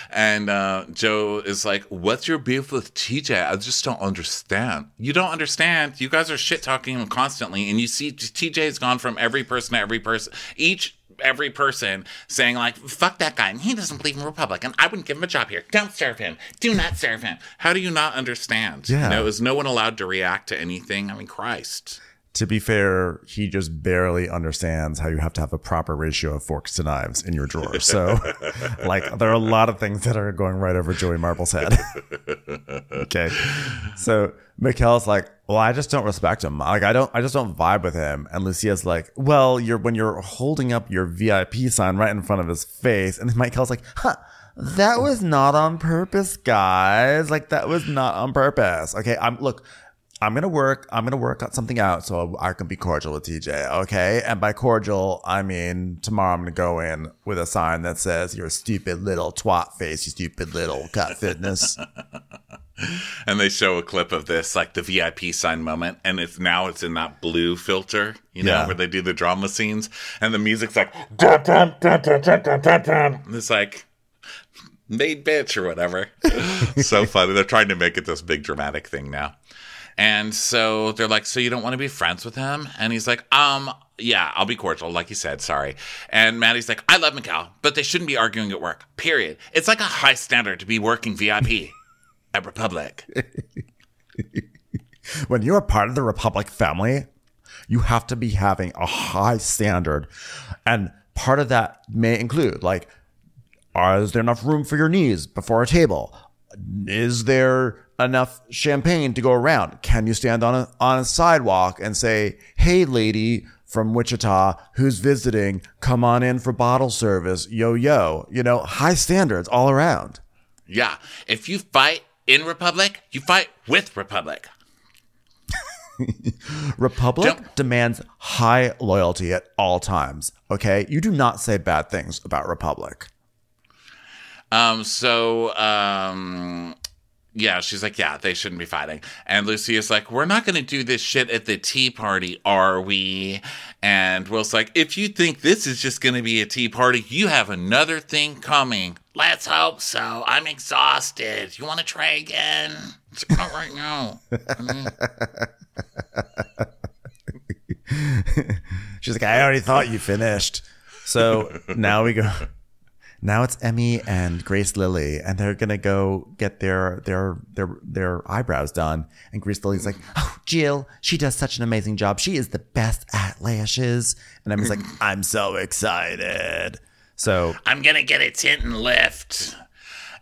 And uh, Joe is like, What's your beef with TJ? I just don't understand. You don't understand. You guys are shit talking him constantly. And you see, TJ has gone from every person to every person, each, every person saying, like, fuck that guy. And he doesn't believe in Republican. I wouldn't give him a job here. Don't serve him. Do not serve him. How do you not understand? Yeah. You know, is no one allowed to react to anything? I mean, Christ. To be fair, he just barely understands how you have to have a proper ratio of forks to knives in your drawer. So, like, there are a lot of things that are going right over Joey Marble's head. okay. So, Mikkel's like, well, I just don't respect him. Like, I don't, I just don't vibe with him. And Lucia's like, well, you're, when you're holding up your VIP sign right in front of his face. And Mikkel's like, huh. That was not on purpose, guys. Like that was not on purpose. Okay, I'm look. I'm gonna work. I'm gonna work out something out so I can be cordial with TJ. Okay, and by cordial, I mean tomorrow I'm gonna go in with a sign that says "You're a stupid little twat face, you stupid little cut fitness." And they show a clip of this, like the VIP sign moment, and it's now it's in that blue filter, you know, Yeah. where they do the drama scenes, and the music's like dun, dun, dun, dun, dun, dun, dun, dun. And it's like made bitch or whatever. so funny. They're trying to make it this big dramatic thing now. And so they're like, So you don't want to be friends with him? And he's like, Um, yeah, I'll be cordial, like you said, sorry. And Maddie's like, I love Mikal, but they shouldn't be arguing at work. Period. It's like a high standard to be working VIP at Republic. when you're part of the Republic family, you have to be having a high standard. And part of that may include like, is there enough room for your knees before a table? Is there enough champagne to go around? Can you stand on a, on a sidewalk and say, hey, lady from Wichita who's visiting, come on in for bottle service, yo, yo? You know, high standards all around. Yeah. If you fight in Republic, you fight with Republic. Republic Don't- demands high loyalty at all times. Okay, you do not say bad things about Republic. Um, so um yeah, she's like, yeah, they shouldn't be fighting. And Lucy is like, we're not going to do this shit at the tea party, are we? And Will's like, if you think this is just going to be a tea party, you have another thing coming. Let's hope so. I'm exhausted. You want to try again? It's like, not right now. She's like, I already thought you finished. So now we go. Now it's Emmy and Grace Lilly, and they're gonna go get their their their their eyebrows done. And Grace Lilly's like, "Oh, Jill, she does such an amazing job. She is the best at lashes." And Emmy's like, "I'm so excited." So I'm going to get a tint and lift.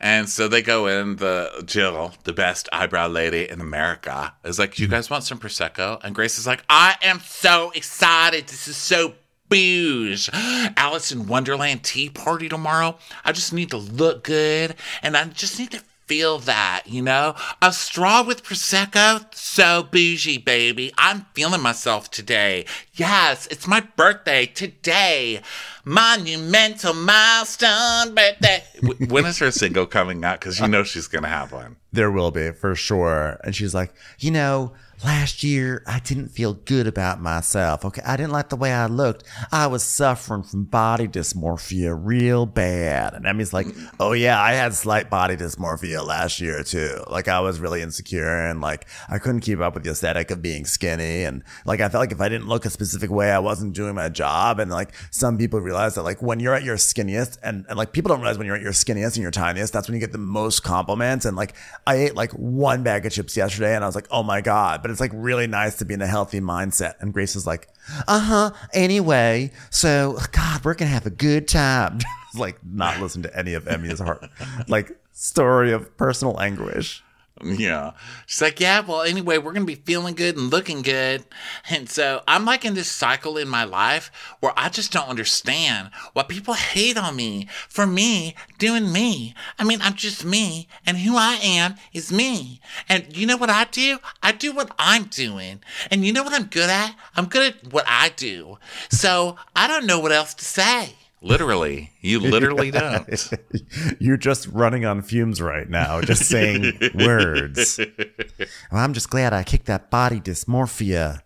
And so they go in. The Jill, the best eyebrow lady in America, is like, "You mm-hmm. guys want some prosecco?" And Grace is like, "I am so excited. This is so." Booze. Alice in Wonderland tea party tomorrow. I just need to look good and I just need to feel that, you know? A straw with Prosecco? So bougie, baby. I'm feeling myself today. Yes, it's my birthday today. Monumental milestone birthday. When is her single coming out? Because you know she's going to have one. There will be for sure. And she's like, you know, last year I didn't feel good about myself. Okay. I didn't like the way I looked. I was suffering from body dysmorphia real bad. And Emmy's like, oh yeah, I had slight body dysmorphia last year too. Like I was really insecure and like I couldn't keep up with the aesthetic of being skinny. And like I felt like if I didn't look a specific way, I wasn't doing my job. And like some people realize that like when you're at your skinniest and, and like people don't realize when you're at your skinniest and your tiniest, that's when you get the most compliments. And like I ate like one bag of chips yesterday and I was like, oh my God. But it's like really nice to be in a healthy mindset. And Grace is like, uh huh. Anyway, so God, we're to have a good time. Like not listen to any of Emmy's heart, like story of personal anguish. Yeah. She's like, yeah, well, anyway, we're going to be feeling good and looking good. And so I'm like in this cycle in my life where I just don't understand why people hate on me for me doing me. I mean, I'm just me, and who I am is me. And you know what I do? I do what I'm doing. And you know what I'm good at? I'm good at what I do. So I don't know what else to say. Literally. You literally don't. You're just running on fumes right now, just saying words. Well, I'm just glad I kicked that body dysmorphia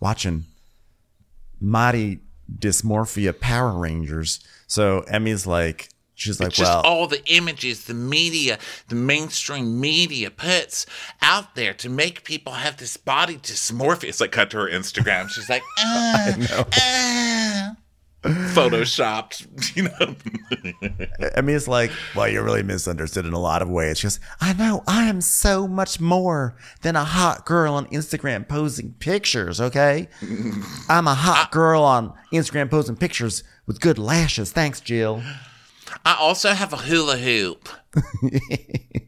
watching Mighty Dysmorphia Power Rangers. So Emmy's like, she's like, just well, all the images the media, the mainstream media puts out there to make people have this body dysmorphia. It's like cut to her Instagram. She's like, uh, uh, photoshopped, you know. I mean, it's like, well, you're really misunderstood in a lot of ways. She goes, I know, I am so much more than a hot girl on Instagram posing pictures, okay? I'm a hot girl on Instagram posing pictures with good lashes. Thanks, Jill. I also have a hula hoop.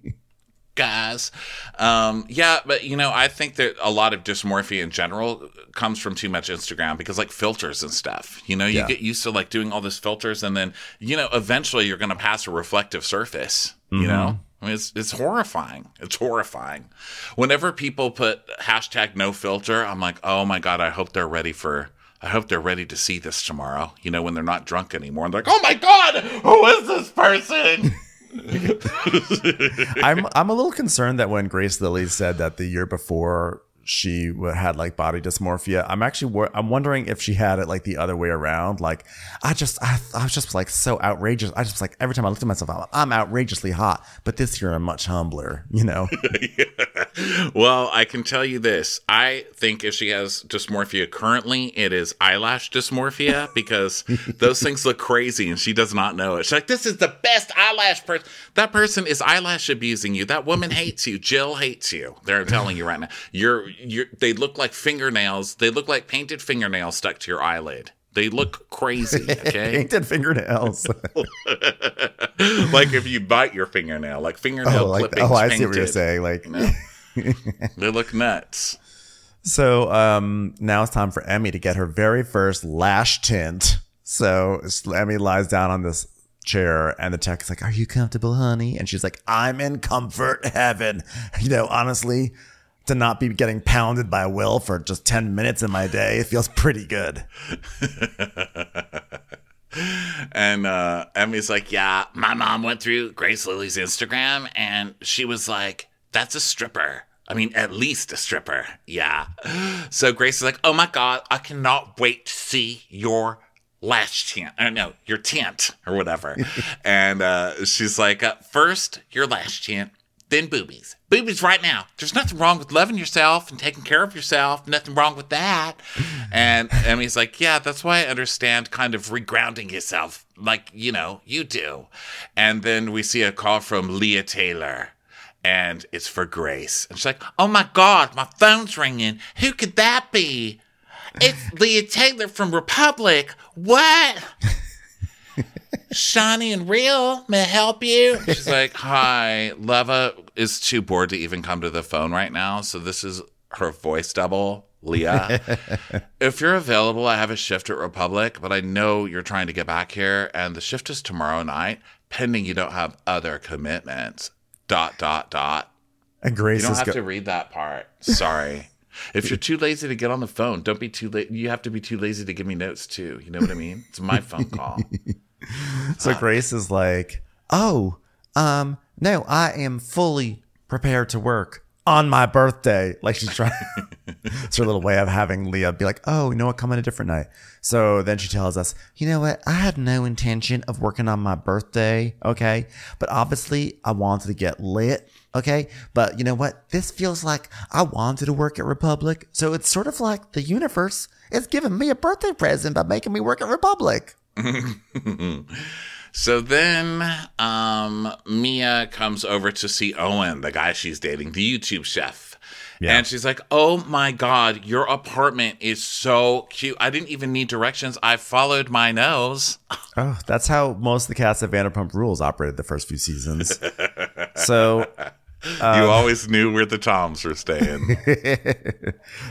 Guys, um, yeah, but you know, I think that a lot of dysmorphia in general comes from too much Instagram because, like, filters and stuff. You know, you Yeah. get used to like doing all this filters, and then you know, eventually you're going to pass a reflective surface. You know, I mean, it's it's horrifying. It's horrifying. Whenever people put hashtag no filter, I'm like, oh my god, I hope they're ready for. I hope they're ready to see this tomorrow. You know, when they're not drunk anymore, and they're like, oh my god, who is this person? I'm I'm a little concerned that when Grace Lilly said that the year before she had like body dysmorphia, I'm actually wor- I'm wondering if she had it like the other way around. Like I just I, I was just like so outrageous. I just like every time I looked at myself, I'm, I'm outrageously hot. But this year I'm much humbler. You know. Well, I can tell you this. I think if she has dysmorphia currently, it is eyelash dysmorphia because those things look crazy and she does not know it. She's like, this is the best eyelash person. That person is eyelash abusing you. That woman hates you. Jill hates you. They're telling you right now. You're, they look like fingernails. They look like painted fingernails stuck to your eyelid. They look crazy, okay? Painted fingernails. like if you bite your fingernail, like fingernail oh, like clippings oh, I see what you're saying. Like They look nuts. So um, now it's time for Emmy to get her very first lash tint. So Emmy lies down on this chair, and the tech is like, "Are you comfortable, honey?" And she's like, "I'm in comfort heaven." You know, honestly, to not be getting pounded by Will for just ten minutes in my day, it feels pretty good. And uh, Emmy's like, Yeah, my mom went through Grace Lilly's Instagram and she was like, That's a stripper. I mean, at least a stripper. Yeah. So Grace is like, Oh my God, I cannot wait to see your lash tint. Or no, your tint or whatever. and uh, she's like, uh, First, your lash tint, then boobies. Boobies right now. There's nothing wrong with loving yourself and taking care of yourself. Nothing wrong with that. And Emmy's like, yeah, that's why I understand kind of regrounding yourself like, you know, you do. And then we see a call from Leah Taylor. And it's for Grace. And she's like, oh my God, my phone's ringing. Who could that be? It's Leah Taylor from Republic. What? Shawnee and Real, may I help you? She's like, Hi. Leva is too bored to even come to the phone right now. So this is her voice double, Leah. if you're available, I have a shift at Republic, but I know you're trying to get back here, and the shift is tomorrow night, pending you don't have other commitments. Dot, dot, dot. And You Grace don't have go- to read that part. Sorry. if you're too lazy to get on the phone, don't be too late. You have to be too lazy to give me notes too. You know what I mean? It's my phone call. So Grace is like, "Oh, um, no, I am fully prepared to work on my birthday." Like she's trying. it's her little way of having Leah be like, "Oh, you know what? Come on a different night." So then she tells us, "You know what? I had no intention of working on my birthday. Okay, but obviously I wanted to get lit." Okay, but you know what? This feels like I wanted to work at Republic, so it's sort of like the universe is giving me a birthday present by making me work at Republic. So then um, Mia comes over to see Owen, the guy she's dating, the YouTube chef. Yeah. And she's like, Oh my God, your apartment is so cute. I didn't even need directions. I followed my nose. Oh, that's how most of the cast of Vanderpump Rules operated the first few seasons. so you always knew where the Toms were staying.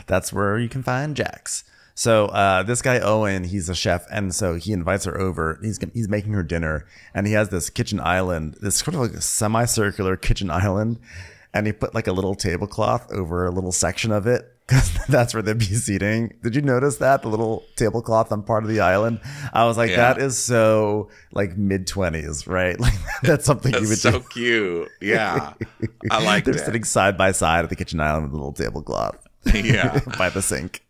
that's where you can find Jax. So uh, this guy Owen, he's a chef, and so he invites her over. He's gonna- he's making her dinner, and he has this kitchen island, this sort of like a semicircular kitchen island, and he put like a little tablecloth over a little section of it because that's where they'd be seating. Did you notice that the little tablecloth on part of the island? I was like, Yeah. that is so like mid twenties, right? Like that's something you would That's so do. cute. Yeah. I like They're it. sitting side by side at the kitchen island with a little tablecloth Yeah. by the sink.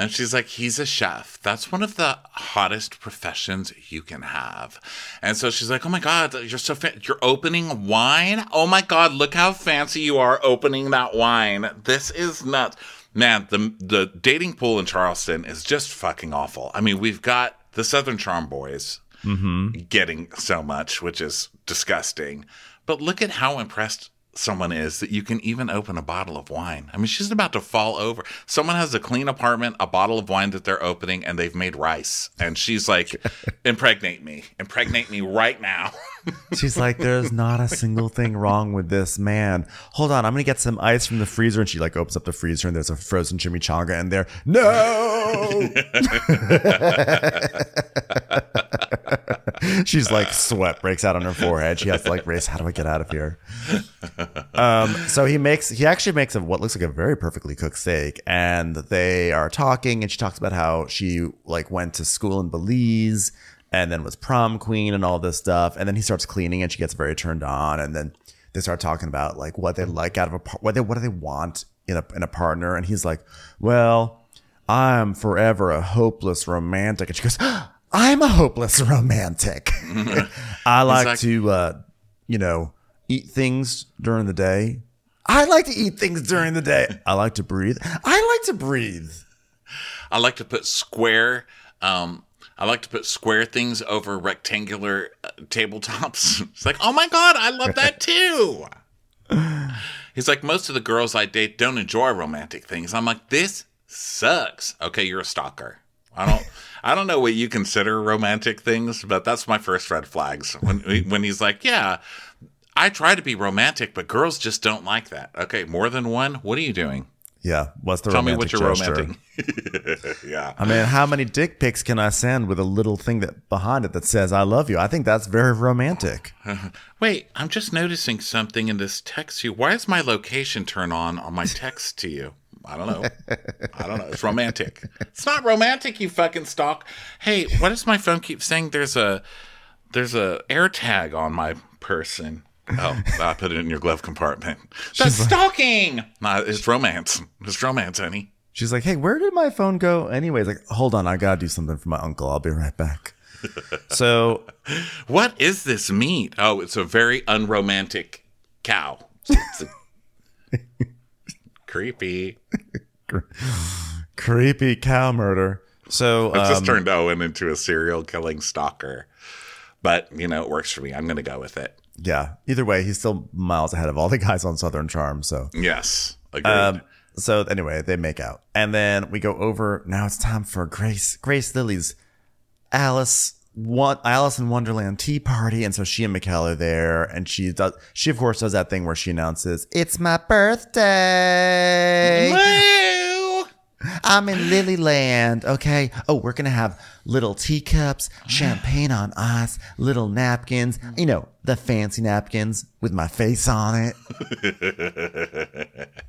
And she's like, he's a chef. That's one of the hottest professions you can have. And so she's like, oh my God, you're so fa- you're opening wine? Oh my God, look how fancy you are opening that wine. This is nuts. Man, the the dating pool in Charleston is just fucking awful. I mean, we've got the Southern Charm boys mm-hmm. getting so much, which is disgusting. But look at how impressed someone is that you can even open a bottle of wine. I mean, she's about to fall over. Someone has a clean apartment, a bottle of wine that they're opening, and they've made rice. And she's like, impregnate me. Impregnate me right now. She's like, there's not a single thing wrong with this man. Hold on, I'm gonna get some ice from the freezer. And she like opens up the freezer and there's a frozen chimichanga in there. No! She's like, sweat breaks out on her forehead. She has to like race, how do I get out of here? Um, so he makes, he actually makes a, what looks like a very perfectly cooked steak. And they are talking and she talks about how she like went to school in Belize and then was prom queen and all this stuff. And then he starts cleaning and she gets very turned on. And then they start talking about like what they like out of a what they what do they want in a in a partner. And he's like, well, I'm forever a hopeless romantic. And she goes, I'm a hopeless romantic. I like, like- to, uh, you know, eat things during the day. I like to eat things during the day. I like to breathe. I like to breathe. I like to put square. Um, I like to put square things over rectangular uh, tabletops. It's like, oh my god, I love that too. He's like, most of the girls I date don't enjoy romantic things. I'm like, this sucks. Okay, you're a stalker. I don't. I don't know what you consider romantic things, but that's my first red flags. When when he's like, yeah, I try to be romantic, but girls just don't like that. Okay, more than one. What are you doing? Yeah. What's the Tell me romantic what you're gesture? romantic. yeah. I mean, how many dick pics can I send with a little thing that behind it that says "I love you"? I think that's very romantic. Wait, I'm just noticing something in this text to you. Why is my location turned on on my text to you? I don't know. I don't know. It's romantic. It's not romantic, you fucking stalk. Hey, what does my phone keep saying there's a there's a air tag on my person? Oh, I put it in your glove compartment. That's stalking. Nah, it's romance. It's romance, honey. She's like, "Hey, where did my phone go?" Anyways, like, hold on, I gotta do something for my uncle. I'll be right back. so What is this meat? Oh, it's a very unromantic cow. It's a- creepy. creepy cow murder. So It just um, turned Owen into a serial killing stalker. But, you know, it works for me. I'm going to go with it. Yeah. Either way, he's still miles ahead of all the guys on Southern Charm. So Yes. Agreed. Um, so anyway, they make out, and then we go over. Now it's time for Grace, Grace Lilly's Alice one Alice in Wonderland tea party, and so she and Mikkel are there, and she does. She of course does that thing where she announces, "It's my birthday." I'm in Lilyland. Okay. Oh, we're gonna have little teacups, champagne on ice, little napkins. You know, the fancy napkins with my face on it.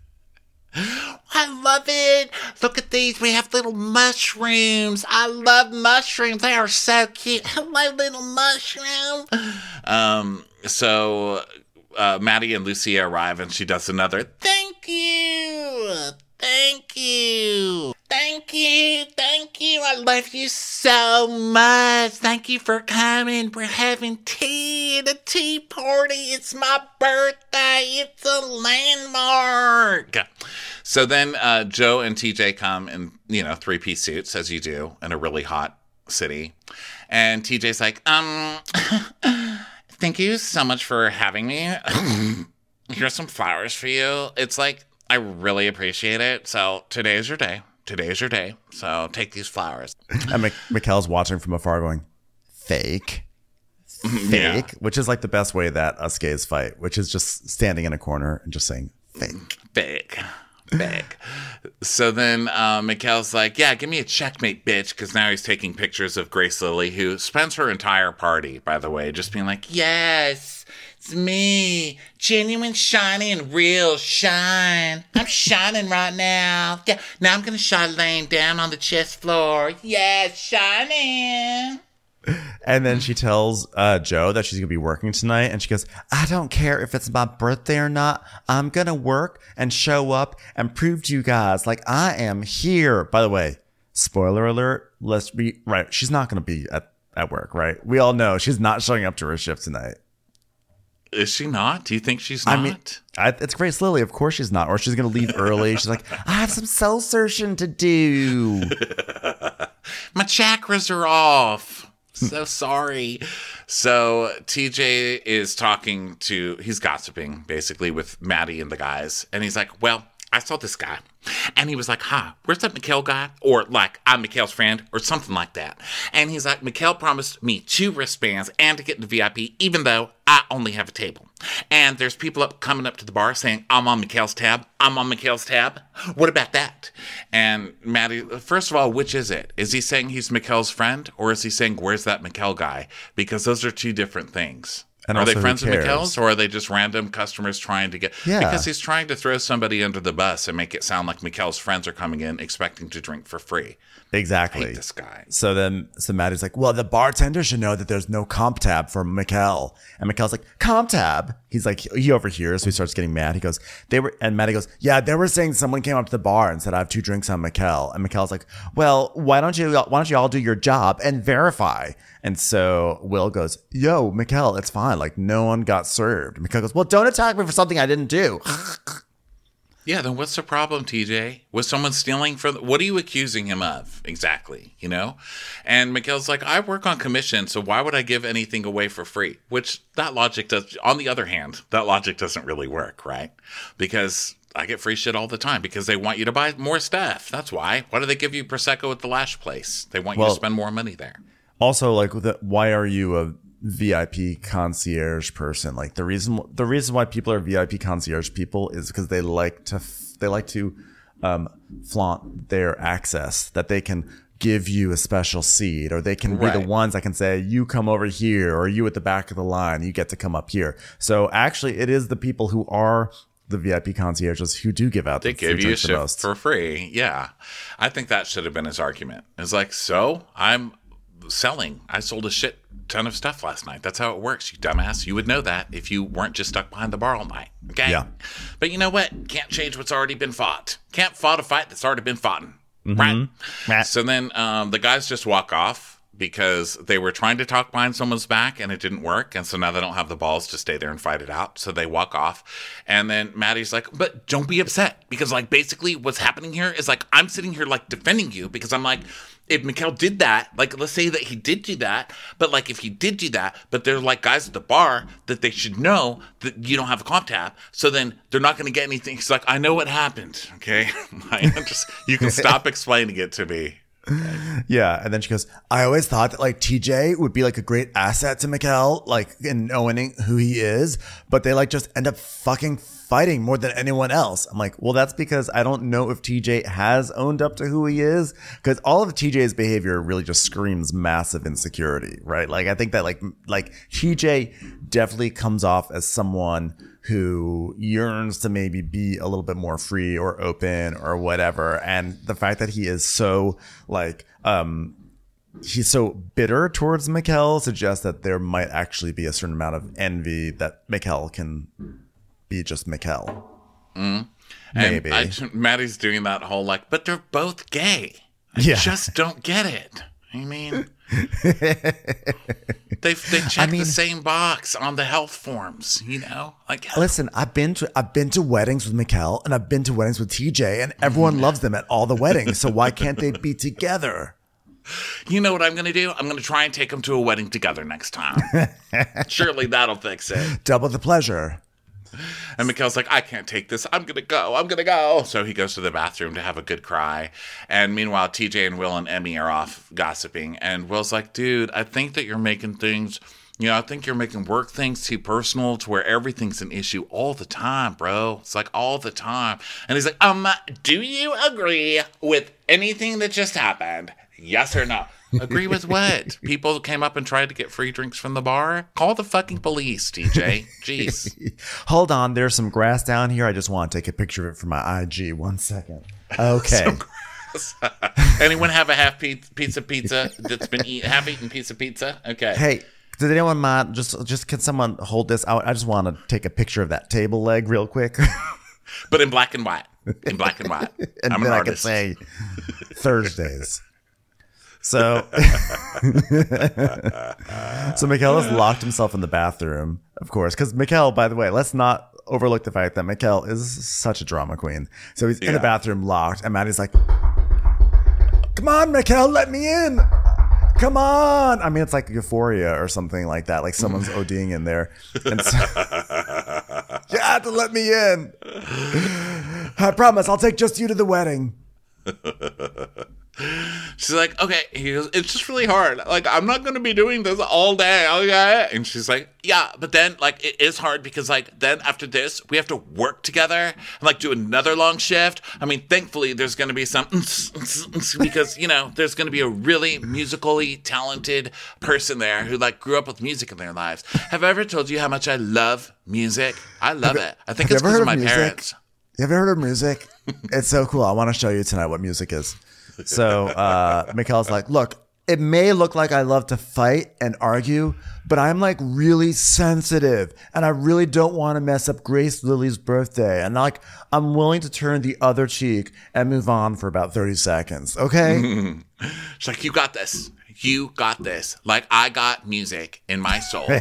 I love it. Look at these. We have little mushrooms. I love mushrooms. They are so cute. My little mushroom. Um, so uh, Maddie and Lucia arrive, and she does another thank you. Thank you. Thank you. Thank you. I love you so much. Thank you for coming. We're having tea at a tea party. It's my birthday. It's a landmark. So then uh, Joe and TJ come in, you know, three piece suits, as you do in a really hot city. And TJ's like, um, thank you so much for having me. Here's some flowers for you. It's like, I really appreciate it. So today is your day. Today is your day. So take these flowers. And Mik- Mikkel's watching from afar, going, "Fake." Fake, Yeah. which is like the best way that us gays fight, which is just standing in a corner and just saying fake. Fake Big. So then uh, Mikkel's like, yeah, give me a checkmate, bitch, because now he's taking pictures of Grace Lilly, who spends her entire party, by the way, just being like, yes, it's me, genuine, shiny, and real shine. I'm shining right now. Yeah, now I'm to shine laying down on the chest floor. Yeah, shining. And then she tells uh, Joe that she's gonna be working tonight, and she goes, "I don't care if it's my birthday or not. I'm gonna work and show up and prove to you guys like I am here." By the way, spoiler alert. Let's be right. She's not gonna be at at work, right? We all know she's not showing up to her shift tonight. Is she not? Do you think she's not? I mean, I, it's Grace Lilly. Of course she's not, or she's gonna leave early. She's like, "I have some soul searching to do." my chakras are off. So sorry. So TJ is talking to, he's gossiping basically with Maddie and the guys. And he's like, Well, I saw this guy. And he was like, Hi, where's that Mikkel guy? Or like, I'm Mikkel's friend, or something like that. And he's like, Mikkel promised me two wristbands and to get into VIP, even though I only have a table. And there's people up coming up to the bar saying, I'm on Mikkel's tab. I'm on Mikkel's tab. What about that? And Maddie, first of all, which is it? Is he saying he's Mikkel's friend, or is he saying, Where's that Mikkel guy? Because those are two different things. And are they friends of? Mikkel's, or are they just random customers trying to get? Yeah. Because he's trying to throw somebody under the bus and make it sound like Mikkel's friends are coming in expecting to drink for free. Exactly. this guy. So then, so Maddie's like, well, the bartender should know that there's no comp tab for Mikkel. And Mikkel's like, comp tab? He's like, he overhears, so he starts getting mad. He goes, they were, and Maddie goes, yeah, they were saying someone came up to the bar and said, I have two drinks on Mikkel. And Mikkel's like, well, why don't you, why don't you all do your job and verify? And so Will goes, yo, Mikkel, it's fine. Like, no one got served. Mikkel goes, well, don't attack me for something I didn't do. Yeah, then what's the problem, TJ? Was someone stealing from? What are you accusing him of exactly? You know, and Mikhail's like, I work on commission, so why would I give anything away for free? Which that logic does. On the other hand, that logic doesn't really work, right? Because I get free shit all the time because they want you to buy more stuff. That's why. Why do they give you prosecco at the Lash place? They want you to spend more money there. also like the, why are you a VIP concierge person? Like the reason the reason why people are VIP concierge people is because they like to they like to um, flaunt their access that they can give you a special seat or they can be the ones that can say you come over here or you at the back of the line you get to come up here so actually it is the people who are the vip concierges who do give out They give you the most. for free. Yeah. I think that should have been his argument. It's like, so I'm selling. I sold a shit ton of stuff last night. That's how it works, you dumbass. You would know that if you weren't just stuck behind the bar all night. Okay? Yeah. But you know what? Can't change what's already been fought. Can't fight a fight that's already been fought. Right? Right. So then um, the guys just walk off because they were trying to talk behind someone's back and it didn't work. And so now they don't have the balls to stay there and fight it out. So they walk off. And then Maddie's like, but don't be upset because, like, basically what's happening here is like, I'm sitting here, like, defending you because I'm like, if Mikkel did that, like, let's say that he did do that, but like, if he did do that, but they're like guys at the bar that they should know that you don't have a comp tab, so then they're not going to get anything. He's like, I know what happened. Okay, just you can stop explaining it to me. Yeah, and then she goes, I always thought that like TJ would be like a great asset to Mikkel, like in knowing who he is, but they like just end up fucking fighting more than anyone else. I'm like, well, that's because I don't know if TJ has owned up to who he is, because all of TJ's behavior really just screams massive insecurity, right? Like I think that like like TJ definitely comes off as someone who yearns to maybe be a little bit more free or open or whatever. And the fact that he is so like um he's so bitter towards Mikkel suggests that there might actually be a certain amount of envy that Mikkel can be just Mikkel. And Maybe. I, Maddie's doing that whole like, but they're both gay. I Yeah. just don't get it. I mean, they they check mean- the same box on the health forms, you know. Like, Listen, I've been to I've been to weddings with Mikkel and I've been to weddings with TJ and everyone Mm-hmm. loves them at all the weddings. So why can't they be together? you know what I'm going to do? I'm going to try and take them to a wedding together next time. Surely that'll fix it. Double the pleasure. And Mikhail's like, I can't take this. I'm going to go. I'm going to go. So he goes to the bathroom to have a good cry. And meanwhile, TJ and Will and Emmy are off gossiping. And Will's like, dude, I think that you're making things, you know, I think you're making work things too personal to where everything's an issue all the time, bro. It's like all the time. And he's like, um, do you agree with anything that just happened? Yes or no? Agree with what? People came up and tried to get free drinks from the bar? Call the fucking police, TJ. Jeez. Hold on, there's some grass down here. I just want to take a picture of it for my IG. One second. Okay. Anyone have a half pe- pizza pizza that's been eat half eaten pizza pizza? Okay. hey, did anyone mind just just can someone hold this out? I just want to take a picture of that table leg real quick. But in black and white. In black and white. and I'm then an I can artist. say Thursdays. So, so Mikhail has locked himself in the bathroom, of course, because Mikhail, by the way, let's not overlook the fact that Mikhail is such a drama queen. So he's in the bathroom locked, and Maddie's like, "Come on, Mikhail, let me in." Come on! I mean, it's like Euphoria or something like that. Like someone's ODing in there. And so, you have to let me in. I promise, I'll take just you to the wedding. She's like, okay, he goes, it's just really hard. Like, I'm not going to be doing this all day. Okay. And she's like, yeah, but then, like, it is hard because, like, then after this, we have to work together and, like, do another long shift. I mean, thankfully, there's going to be some because, you know, there's going to be a really musically talented person there who, like, grew up with music in their lives. Have I ever told you how much I love music? I love it. I think have it's because heard of my music? parents. You ever heard of music? it's so cool. I want to show you tonight what music is. So uh Mikhail's like, look, it may look like I love to fight and argue, but I'm like really sensitive and I really don't want to mess up Grace Lilly's birthday. And like I'm willing to turn the other cheek and move on for about 30 seconds. Okay? She's like, you got this. You got this. Like I got music in my soul.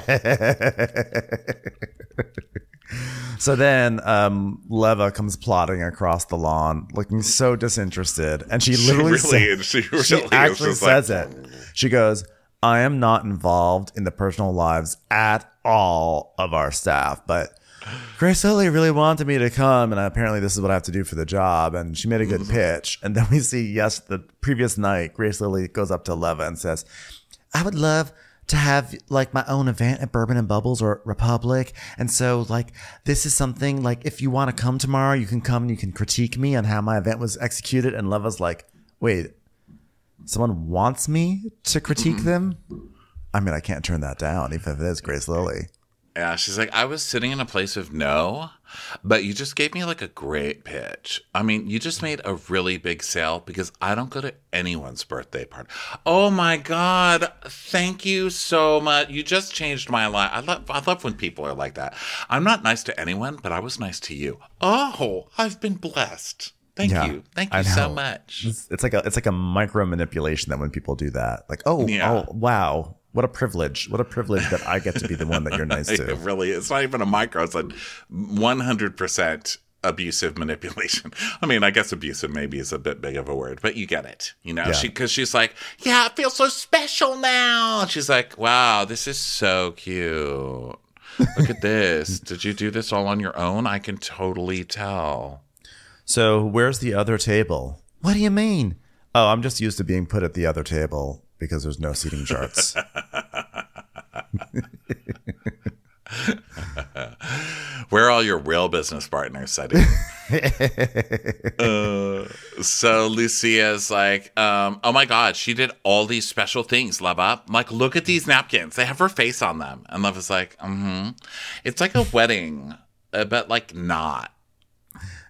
So then um, Leva comes plodding across the lawn, looking so disinterested, and she literally really- sa- she really she actually just like- says it. She goes, "I am not involved in the personal lives at all of our staff, but." Grace Lilly really wanted me to come, and apparently this is what I have to do for the job. And she made a good pitch. And then we see, yes, the previous night, Grace Lilly goes up to Leva and says, I would love to have like my own event at Bourbon and Bubbles or Republic. And so like this is something like if you want to come tomorrow, you can come and you can critique me on how my event was executed. And Leva's like, wait, someone wants me to critique mm-hmm. them? I mean, I can't turn that down, even if it is Grace Lilly. Yeah, she's like, I was sitting in a place of no, but you just gave me like a great pitch. I mean, you just made a really big sale because I don't go to anyone's birthday party. Oh my god, thank you so much. You just changed my life. I love I love when people are like that. I'm not nice to anyone, but I was nice to you. Oh, I've been blessed. Thank Yeah, you. Thank you so much. It's, it's like a it's like a micro manipulation that when people do that, like, oh, Yeah. oh, wow, what a privilege! What a privilege that I get to be the one that you're nice It to. really, it's not even a micro. It's a 100% abusive manipulation. I mean, I guess abusive maybe is a bit big of a word, but you get it. You know, Yeah. she because she's like, yeah, I feel so special now. She's like, wow, this is so cute. Look at this. Did you do this all on your own? I can totally tell. So where's the other table? What do you mean? Oh, I'm just used to being put at the other table because there's no seating charts. Where are all your real business partners, Sadie? uh, so Lucia's like, um, oh my god, she did all these special things, Leva. Like, look at these napkins. They have her face on them. And Leva's like, mm-hmm. It's like a wedding, uh, but like not.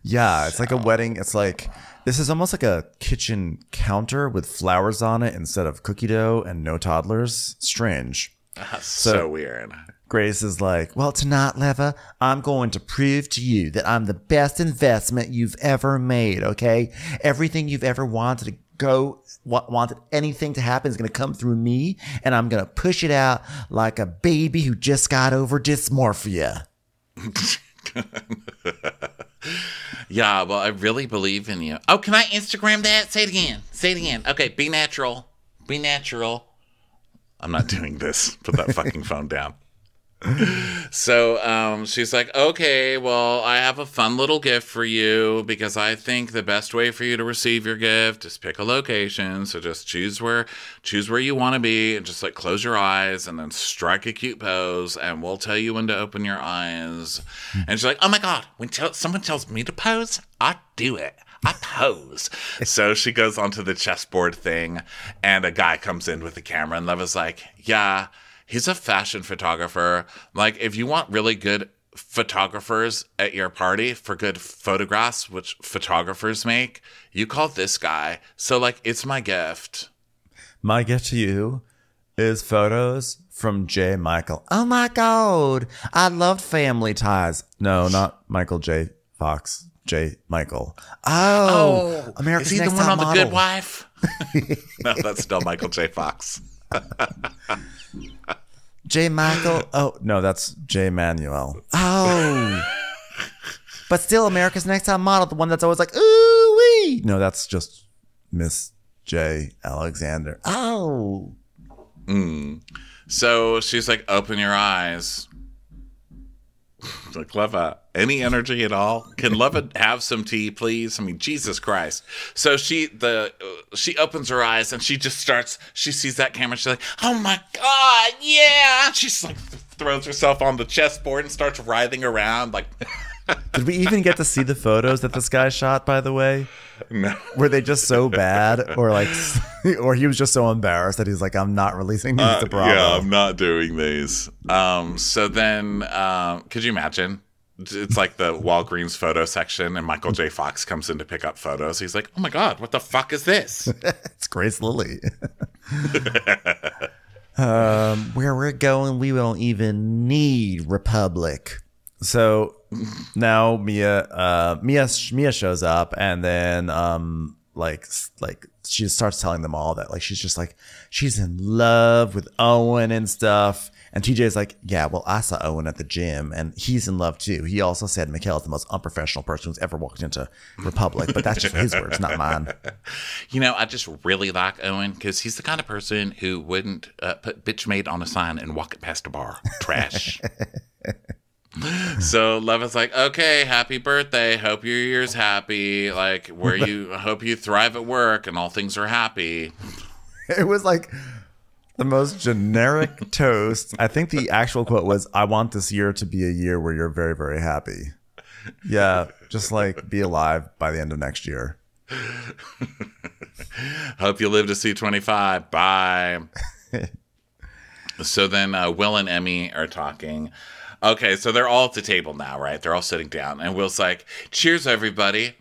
Yeah, it's like a wedding. It's like this is almost like a kitchen counter with flowers on it instead of cookie dough and no toddlers. Strange. So, weird. Grace is like, Well, tonight, Leva, I'm going to prove to you that I'm the best investment you've ever made, okay? Everything you've ever wanted to go, wa- wanted anything to happen is going to come through me, and I'm going to push it out like a baby who just got over dysmorphia. Yeah, well, I really believe in you. Oh, can I Instagram that? Say it again. Say it again. Okay, be natural. Be natural. I'm not doing this. Put that fucking phone down. So um, she's like, okay, well, I have a fun little gift for you because I think the best way for you to receive your gift is pick a location. So just choose where choose where you want to be and just like close your eyes and then strike a cute pose and we'll tell you when to open your eyes. And she's like, oh my god, when someone tells me to pose, I do it. I pose. so she goes onto the chessboard thing, and a guy comes in with the camera, and Leva's like, Yeah, he's a fashion photographer. Like, if you want really good photographers at your party for good photographs, which photographers make, you call this guy. So, like, it's my gift. My gift to you is photos from J. Michael. Oh my God. I loved Family Ties. No, not Michael J. Fox. J. Michael. Oh, oh America's is he Next the one on the Good Wife? no, that's still Michael J. Fox. J. Michael. Oh, no, that's J. Manuel. Oh. but still, America's Next Top Model, the one that's always like, ooh wee. No, that's just Miss J. Alexander. Oh. Mm. So she's like, open your eyes. like, Leva, any energy at all? Can Leva have some tea, please? I mean, Jesus Christ. So she the uh, she opens her eyes and she just starts. She sees that camera. She's like, oh my god, yeah. She's like throws herself on the chessboard and starts writhing around like. Did we even get to see the photos that this guy shot, by the way? no. Were they just so bad, or like, or he was just so embarrassed that he's like, "I'm not releasing these to Bravo." Uh, Yeah, I'm not doing these. Um, so then, um, could you imagine? It's like the Walgreens photo section, and Michael J. Fox comes in to pick up photos. He's like, "Oh my god, what the fuck is this?" It's Grace Lilly. um, where we're going, we don't even need Republic. So now Mia, uh, Mia, Mia shows up, and then um, like, like she starts telling them all that like she's just like she's in love with Owen and stuff. And TJ's like, yeah, well, I saw Owen at the gym, and he's in love too. He also said Mikhail is the most unprofessional person who's ever walked into Republic, but that's just his words, not mine. you know, I just really like Owen because he's the kind of person who wouldn't uh, put "bitch made" on a sign and walk it past a bar. Trash. so Leva's like, "Okay, happy birthday. Hope your year's happy. Like, where you hope you thrive at work and all things are happy." It was like the most generic toast. I think the actual quote was, I want this year to be a year where you're very, very happy. Yeah, just like be alive by the end of next year. Hope you live to see 25. Bye. so then uh, Will and Emmy are talking. Okay, so they're all at the table now, right? They're all sitting down. And Will's like, Cheers, everybody.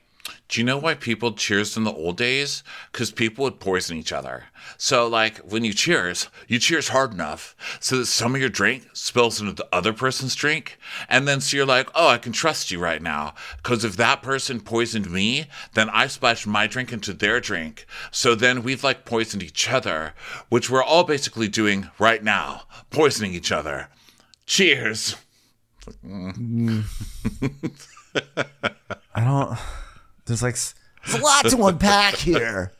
Do you know why people cheers in the old days? Because people would poison each other. So, like, when you cheers, you cheers hard enough so that some of your drink spills into the other person's drink. And then so you're like, oh, I can trust you right now. Because if that person poisoned me, then I splashed my drink into their drink. So then we've like poisoned each other, which we're all basically doing right now, poisoning each other. Cheers. I don't. There's like there's a lot to unpack here.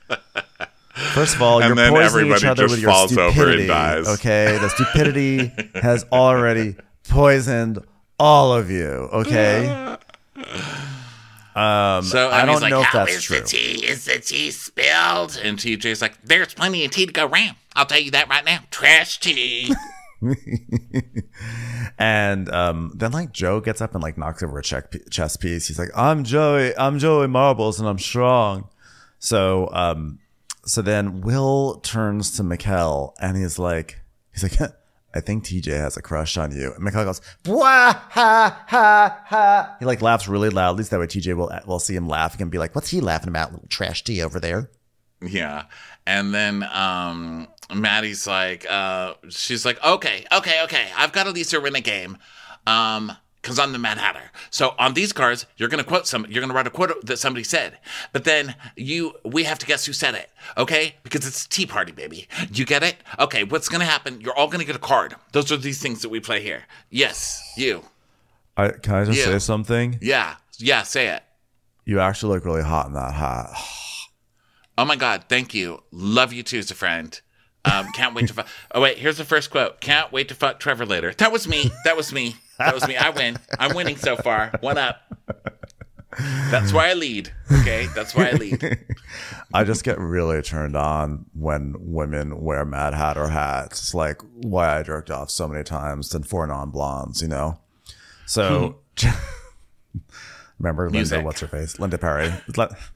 First of all, And you're poisoning each other just with your falls over and stupidity. dies. Okay, the stupidity has already poisoned all of you. Okay. Um, So I don't like, know if that's is true. the tea? Is the tea spilled? And TJ's like, there's plenty of tea to go around. I'll tell you that right now. Trash tea. And um, then like Joe gets up and like knocks over a chess piece. He's like, "I'm Joey. I'm Joey Marbles, and I'm strong." So um, so then Will turns to Mikkel and he's like, he's like, "I think TJ has a crush on you." And Mikkel goes, "Wah ha ha ha." He like laughs really loudly, so that way TJ will will see him laughing and be like, "What's he laughing about, little trash tea over there?" Yeah. And then um Maddie's like, uh, she's like, okay, okay, okay. I've got Elisa win a game. Um, because I'm the Mad Hatter. So on these cards, you're gonna quote some you're gonna write a quote that somebody said. But then you we have to guess who said it, okay? Because it's a tea party, baby. You get it? Okay, what's gonna happen? You're all gonna get a card. Those are these things that we play here. Yes, you. I, can I just Yeah. say something? Yeah. Yeah, say it. You actually look really hot in that hat. Oh my God, thank you. Love you too as a friend. Um, can't wait to fuck. Oh, wait, here's the first quote. Can't wait to fuck Trevor later. That was me. That was me. That was me. I win. I'm winning so far. One up. That's why I lead. Okay. That's why I lead. I just get really turned on when women wear Mad Hatter hats. It's like why I jerked off so many times than four non blondes, you know? So remember Linda, Music. what's her face? Linda Perry.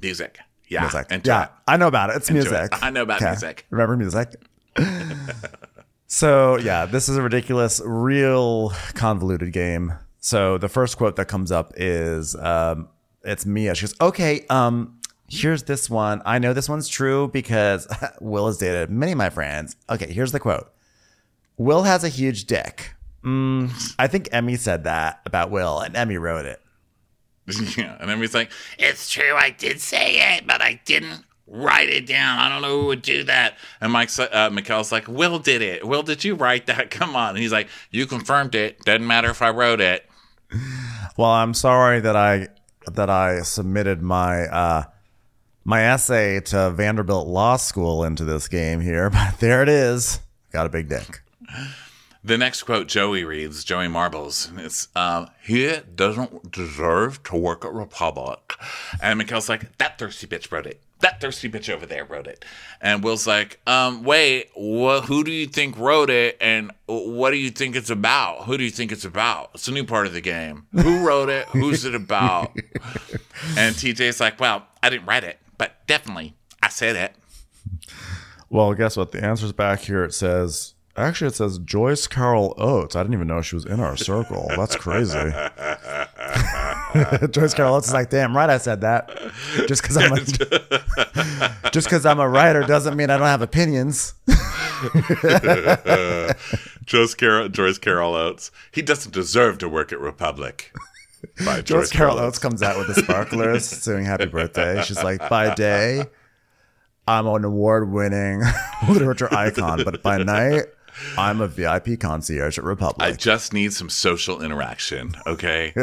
Music. Yeah. music. Yeah, it. I know about it. It's Into music. it. I know about Okay. music. Remember music? so yeah, this is a ridiculous, real convoluted game. So the first quote that comes up is um, it's Mia. She goes, "Okay, um, here's this one. I know this one's true because Will has dated many of my friends. Okay, here's the quote. Will has a huge dick. Mm, I think Emmy said that about Will, and Emmy wrote it. Yeah. And then he's like, it's true. I did say it, but I didn't write it down. I don't know who would do that. And Mike's, uh, Mikkel's like, Will did it. Will, did you write that? Come on. And he's like, you confirmed it. Doesn't matter if I wrote it. Well, I'm sorry that I that I submitted my uh, my essay to Vanderbilt Law School into this game here, but there it is. Got a big dick. The next quote Joey reads, Joey Marbles, it's, um, he doesn't deserve to work at Republic. And Mikkel's like, that thirsty bitch wrote it. That thirsty bitch over there wrote it. And Will's like, um, wait, wha who do you think wrote it? And what do you think it's about? Who do you think it's about? It's a new part of the game. Who wrote it? Who's it about? and TJ's like, well, I didn't write it, but definitely I said it. Well, guess what? The answer's back here. It says actually it says Joyce Carol Oates. I didn't even know she was in our circle. That's crazy. Joyce Carol Oates is like, damn right, I said that. Just because I'm a just because I'm a writer doesn't mean I don't have opinions. Joyce Carol, Joyce Carol Oates. He doesn't deserve to work at Republic. By Joyce Carol Oates comes out with the sparklers saying happy birthday. She's like, by day, I'm an award winning literature icon, but by night, I'm a VIP concierge at Republic. I just need some social interaction, okay?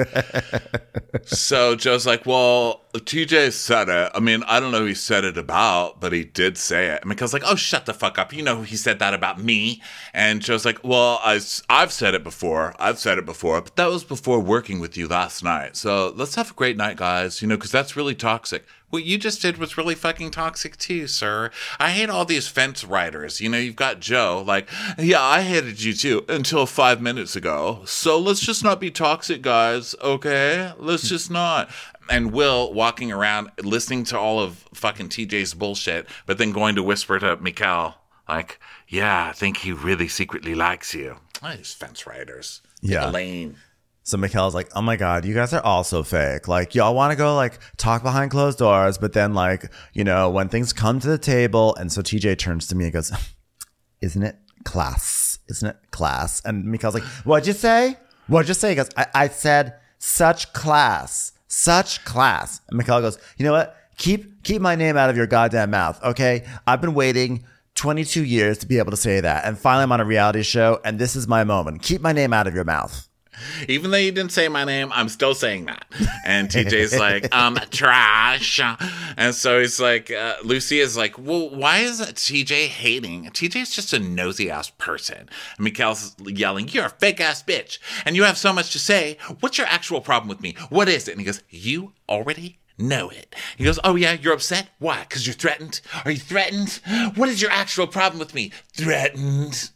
so Joe's like, well, TJ said it. I mean, I don't know who he said it about, but he did say it. And Mikkel's like, oh, shut the fuck up. You know he said that about me. And Joe's like, well, I, I've said it before. I've said it before, but that was before working with you last night. So let's have a great night, guys, you know, because that's really toxic. What you just did was really fucking toxic too, sir. I hate all these fence riders. You know, you've got Joe, like, yeah, I hated you too until five minutes ago. So let's just not be toxic, guys, okay? Let's just not. And Will walking around listening to all of fucking TJ's bullshit, but then going to whisper to Mikkel, like, yeah, I think he really secretly likes you. Oh, these fence riders. Yeah. Elaine. So Mikkel's like, oh my God, you guys are all so fake. Like, y'all want to go like talk behind closed doors, but then like, you know, when things come to the table. And so TJ turns to me and goes, isn't it class? Isn't it class? And Mikkel's like, what'd you say? What'd you say? He goes, I, I said such class, such class. And Mikkel goes, you know what? Keep, keep my name out of your goddamn mouth. Okay. I've been waiting 22 years to be able to say that. And finally I'm on a reality show and this is my moment. Keep my name out of your mouth. Even though you didn't say my name, I'm still saying that. And TJ's like, um, trash. And so he's like, uh, Lucy is like, well, why is TJ hating? TJ's just a nosy ass person. And yelling, you're a fake ass bitch. And you have so much to say. What's your actual problem with me? What is it? And he goes, you already know it. He goes, Oh, yeah, you're upset? Why? Because you're threatened? Are you threatened? What is your actual problem with me? Threatened.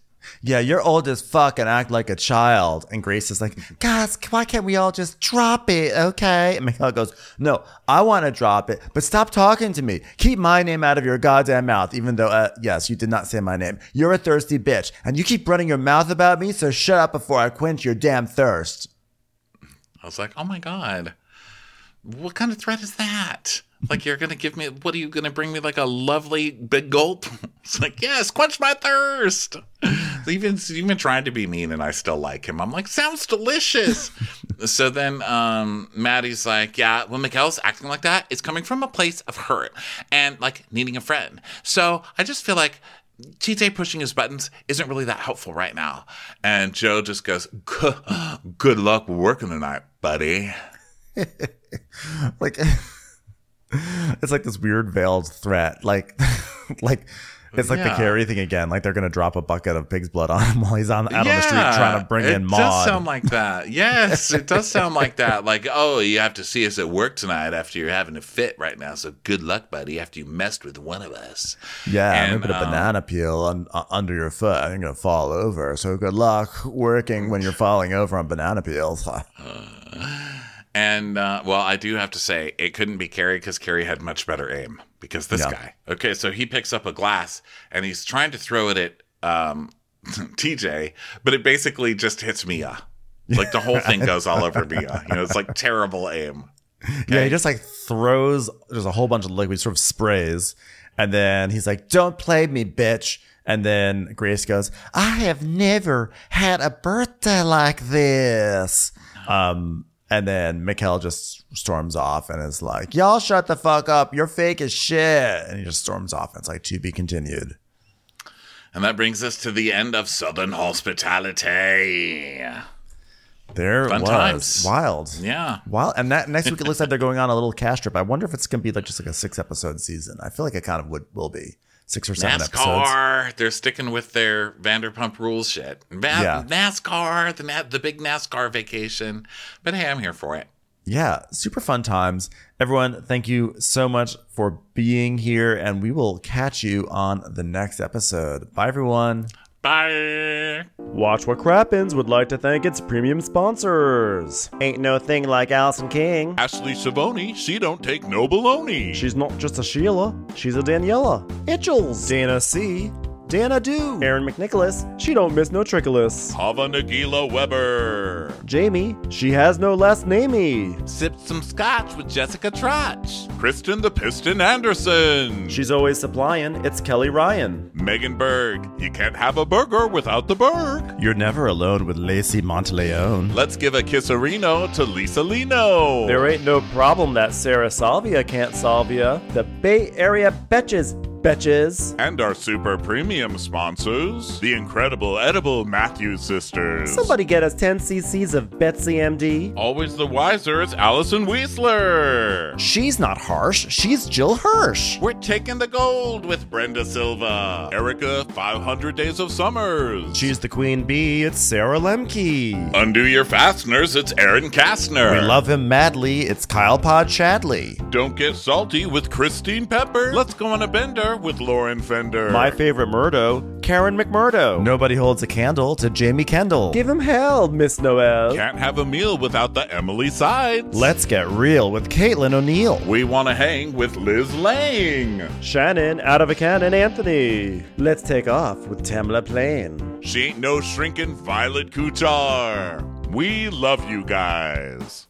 Yeah, you're old as fuck and act like a child. And Grace is like, guys, why can't we all just drop it, okay? And Mikhail goes, no, I want to drop it, but stop talking to me. Keep my name out of your goddamn mouth, even though, uh, yes, you did not say my name. You're a thirsty bitch, and you keep running your mouth about me, so shut up before I quench your damn thirst. I was like, Oh my God. What kind of threat is that? Like, you're to give me, what are you to bring me, like a lovely big gulp? It's like, Yes, quench my thirst. even, even trying to be mean, and I still like him. I'm like, Sounds delicious. so then um, Maddie's like, Yeah, when Mikhail's acting like that, it's coming from a place of hurt and like needing a friend. So I just feel like TJ pushing his buttons isn't really that helpful right now. And Joe just goes, "Good good luck working tonight, buddy. like it's like this weird veiled threat like like it's like the Yeah. Carrie thing again like they're gonna drop a bucket of pig's blood on him while he's on out on the street trying to bring it in Maud. It does sound like that. Yes, it does sound like that. Like, oh, you have to see us at work tonight after you're having a fit right now. So good luck, buddy. After you messed with one of us. yeah i'm And, gonna put a um, banana peel on, uh, under your foot and you're gonna fall over so good luck working when you're falling over on banana peels And uh, well, I do have to say it couldn't be Carrie because Carrie had much better aim. Because this Yeah. guy, okay, so he picks up a glass and he's trying to throw it at um, TJ, but it basically just hits Mia. Like the whole thing goes all over Mia. You know, it's like terrible aim. yeah he just like throws there's a whole bunch of liquid sort of sprays and then he's like don't play me bitch and then grace goes i have never had a birthday like this um and then Mikhail just storms off and is like, Y'all shut the fuck up. You're fake as shit. And he just storms off. And it's like, to be continued. And that brings us to the end of Southern Hospitality. There Fun was times. wild. Yeah. Wild. And that next week it looks like they're going on a little cash trip. I wonder if it's going to be like just like a six episode season. I feel like it kind of would will be six or seven episodes. NASCAR, they're sticking with their Vanderpump Rules shit. Yeah. NASCAR, the na- the big NASCAR vacation. But hey, I'm here for it. Yeah, super fun times. Everyone, thank you so much for being here, and we will catch you on the next episode. Bye, everyone. Bye. Watch What Crappens would like to thank its premium sponsors. Ain't no thing like Allison King. Ashley Savoni, she don't take no baloney. She's not just a Sheila, she's a Daniela. Itchels. Dana C. Dana Do. Aaron McNicholas, she don't miss no trickolas. Hava Nagila Weber. Jamie, she has no last namey. Sipped some scotch with Jessica Trotch. Kristen the Piston Anderson. She's always supplying, it's Kelly Ryan. Megan Berg. You can't have a burger without the Berg. You're never alone with Lacey Monteleone. Let's give a kisserino to Lisa Lino. There ain't no problem that Sarah Salvia can't solve ya. The Bay Area Betches, Betches. and our super premium sponsors, the incredible edible Matthews sisters. Somebody get us 10 cc's of Betsy MD. Always the wiser, it's Allison Weisler. She's not harsh. She's Jill Hirsch. We're taking the gold with Brenda Silva. Erica, 500 Days of Summers. She's the queen bee. It's Sarah Lemke. Undo your fasteners, it's Aaron Kastner. We love him madly. It's Kyle Pod Shadley. Don't get salty with Christine Pepper. Let's go on a bender with Lauren Fender. My favorite Murdo, Karen McMurdo. Nobody holds a candle to Jamie Kendall. Give him hell, Miss Noel. Can't have a meal without the Emily Sides. Let's get real with Caitlin O'Neill. we want to hang with Liz Lang. Shannon, out of a cannon, Anthony. Let's take off with Tamla Plain. She ain't no shrinking Violet Kuchar. We love you guys.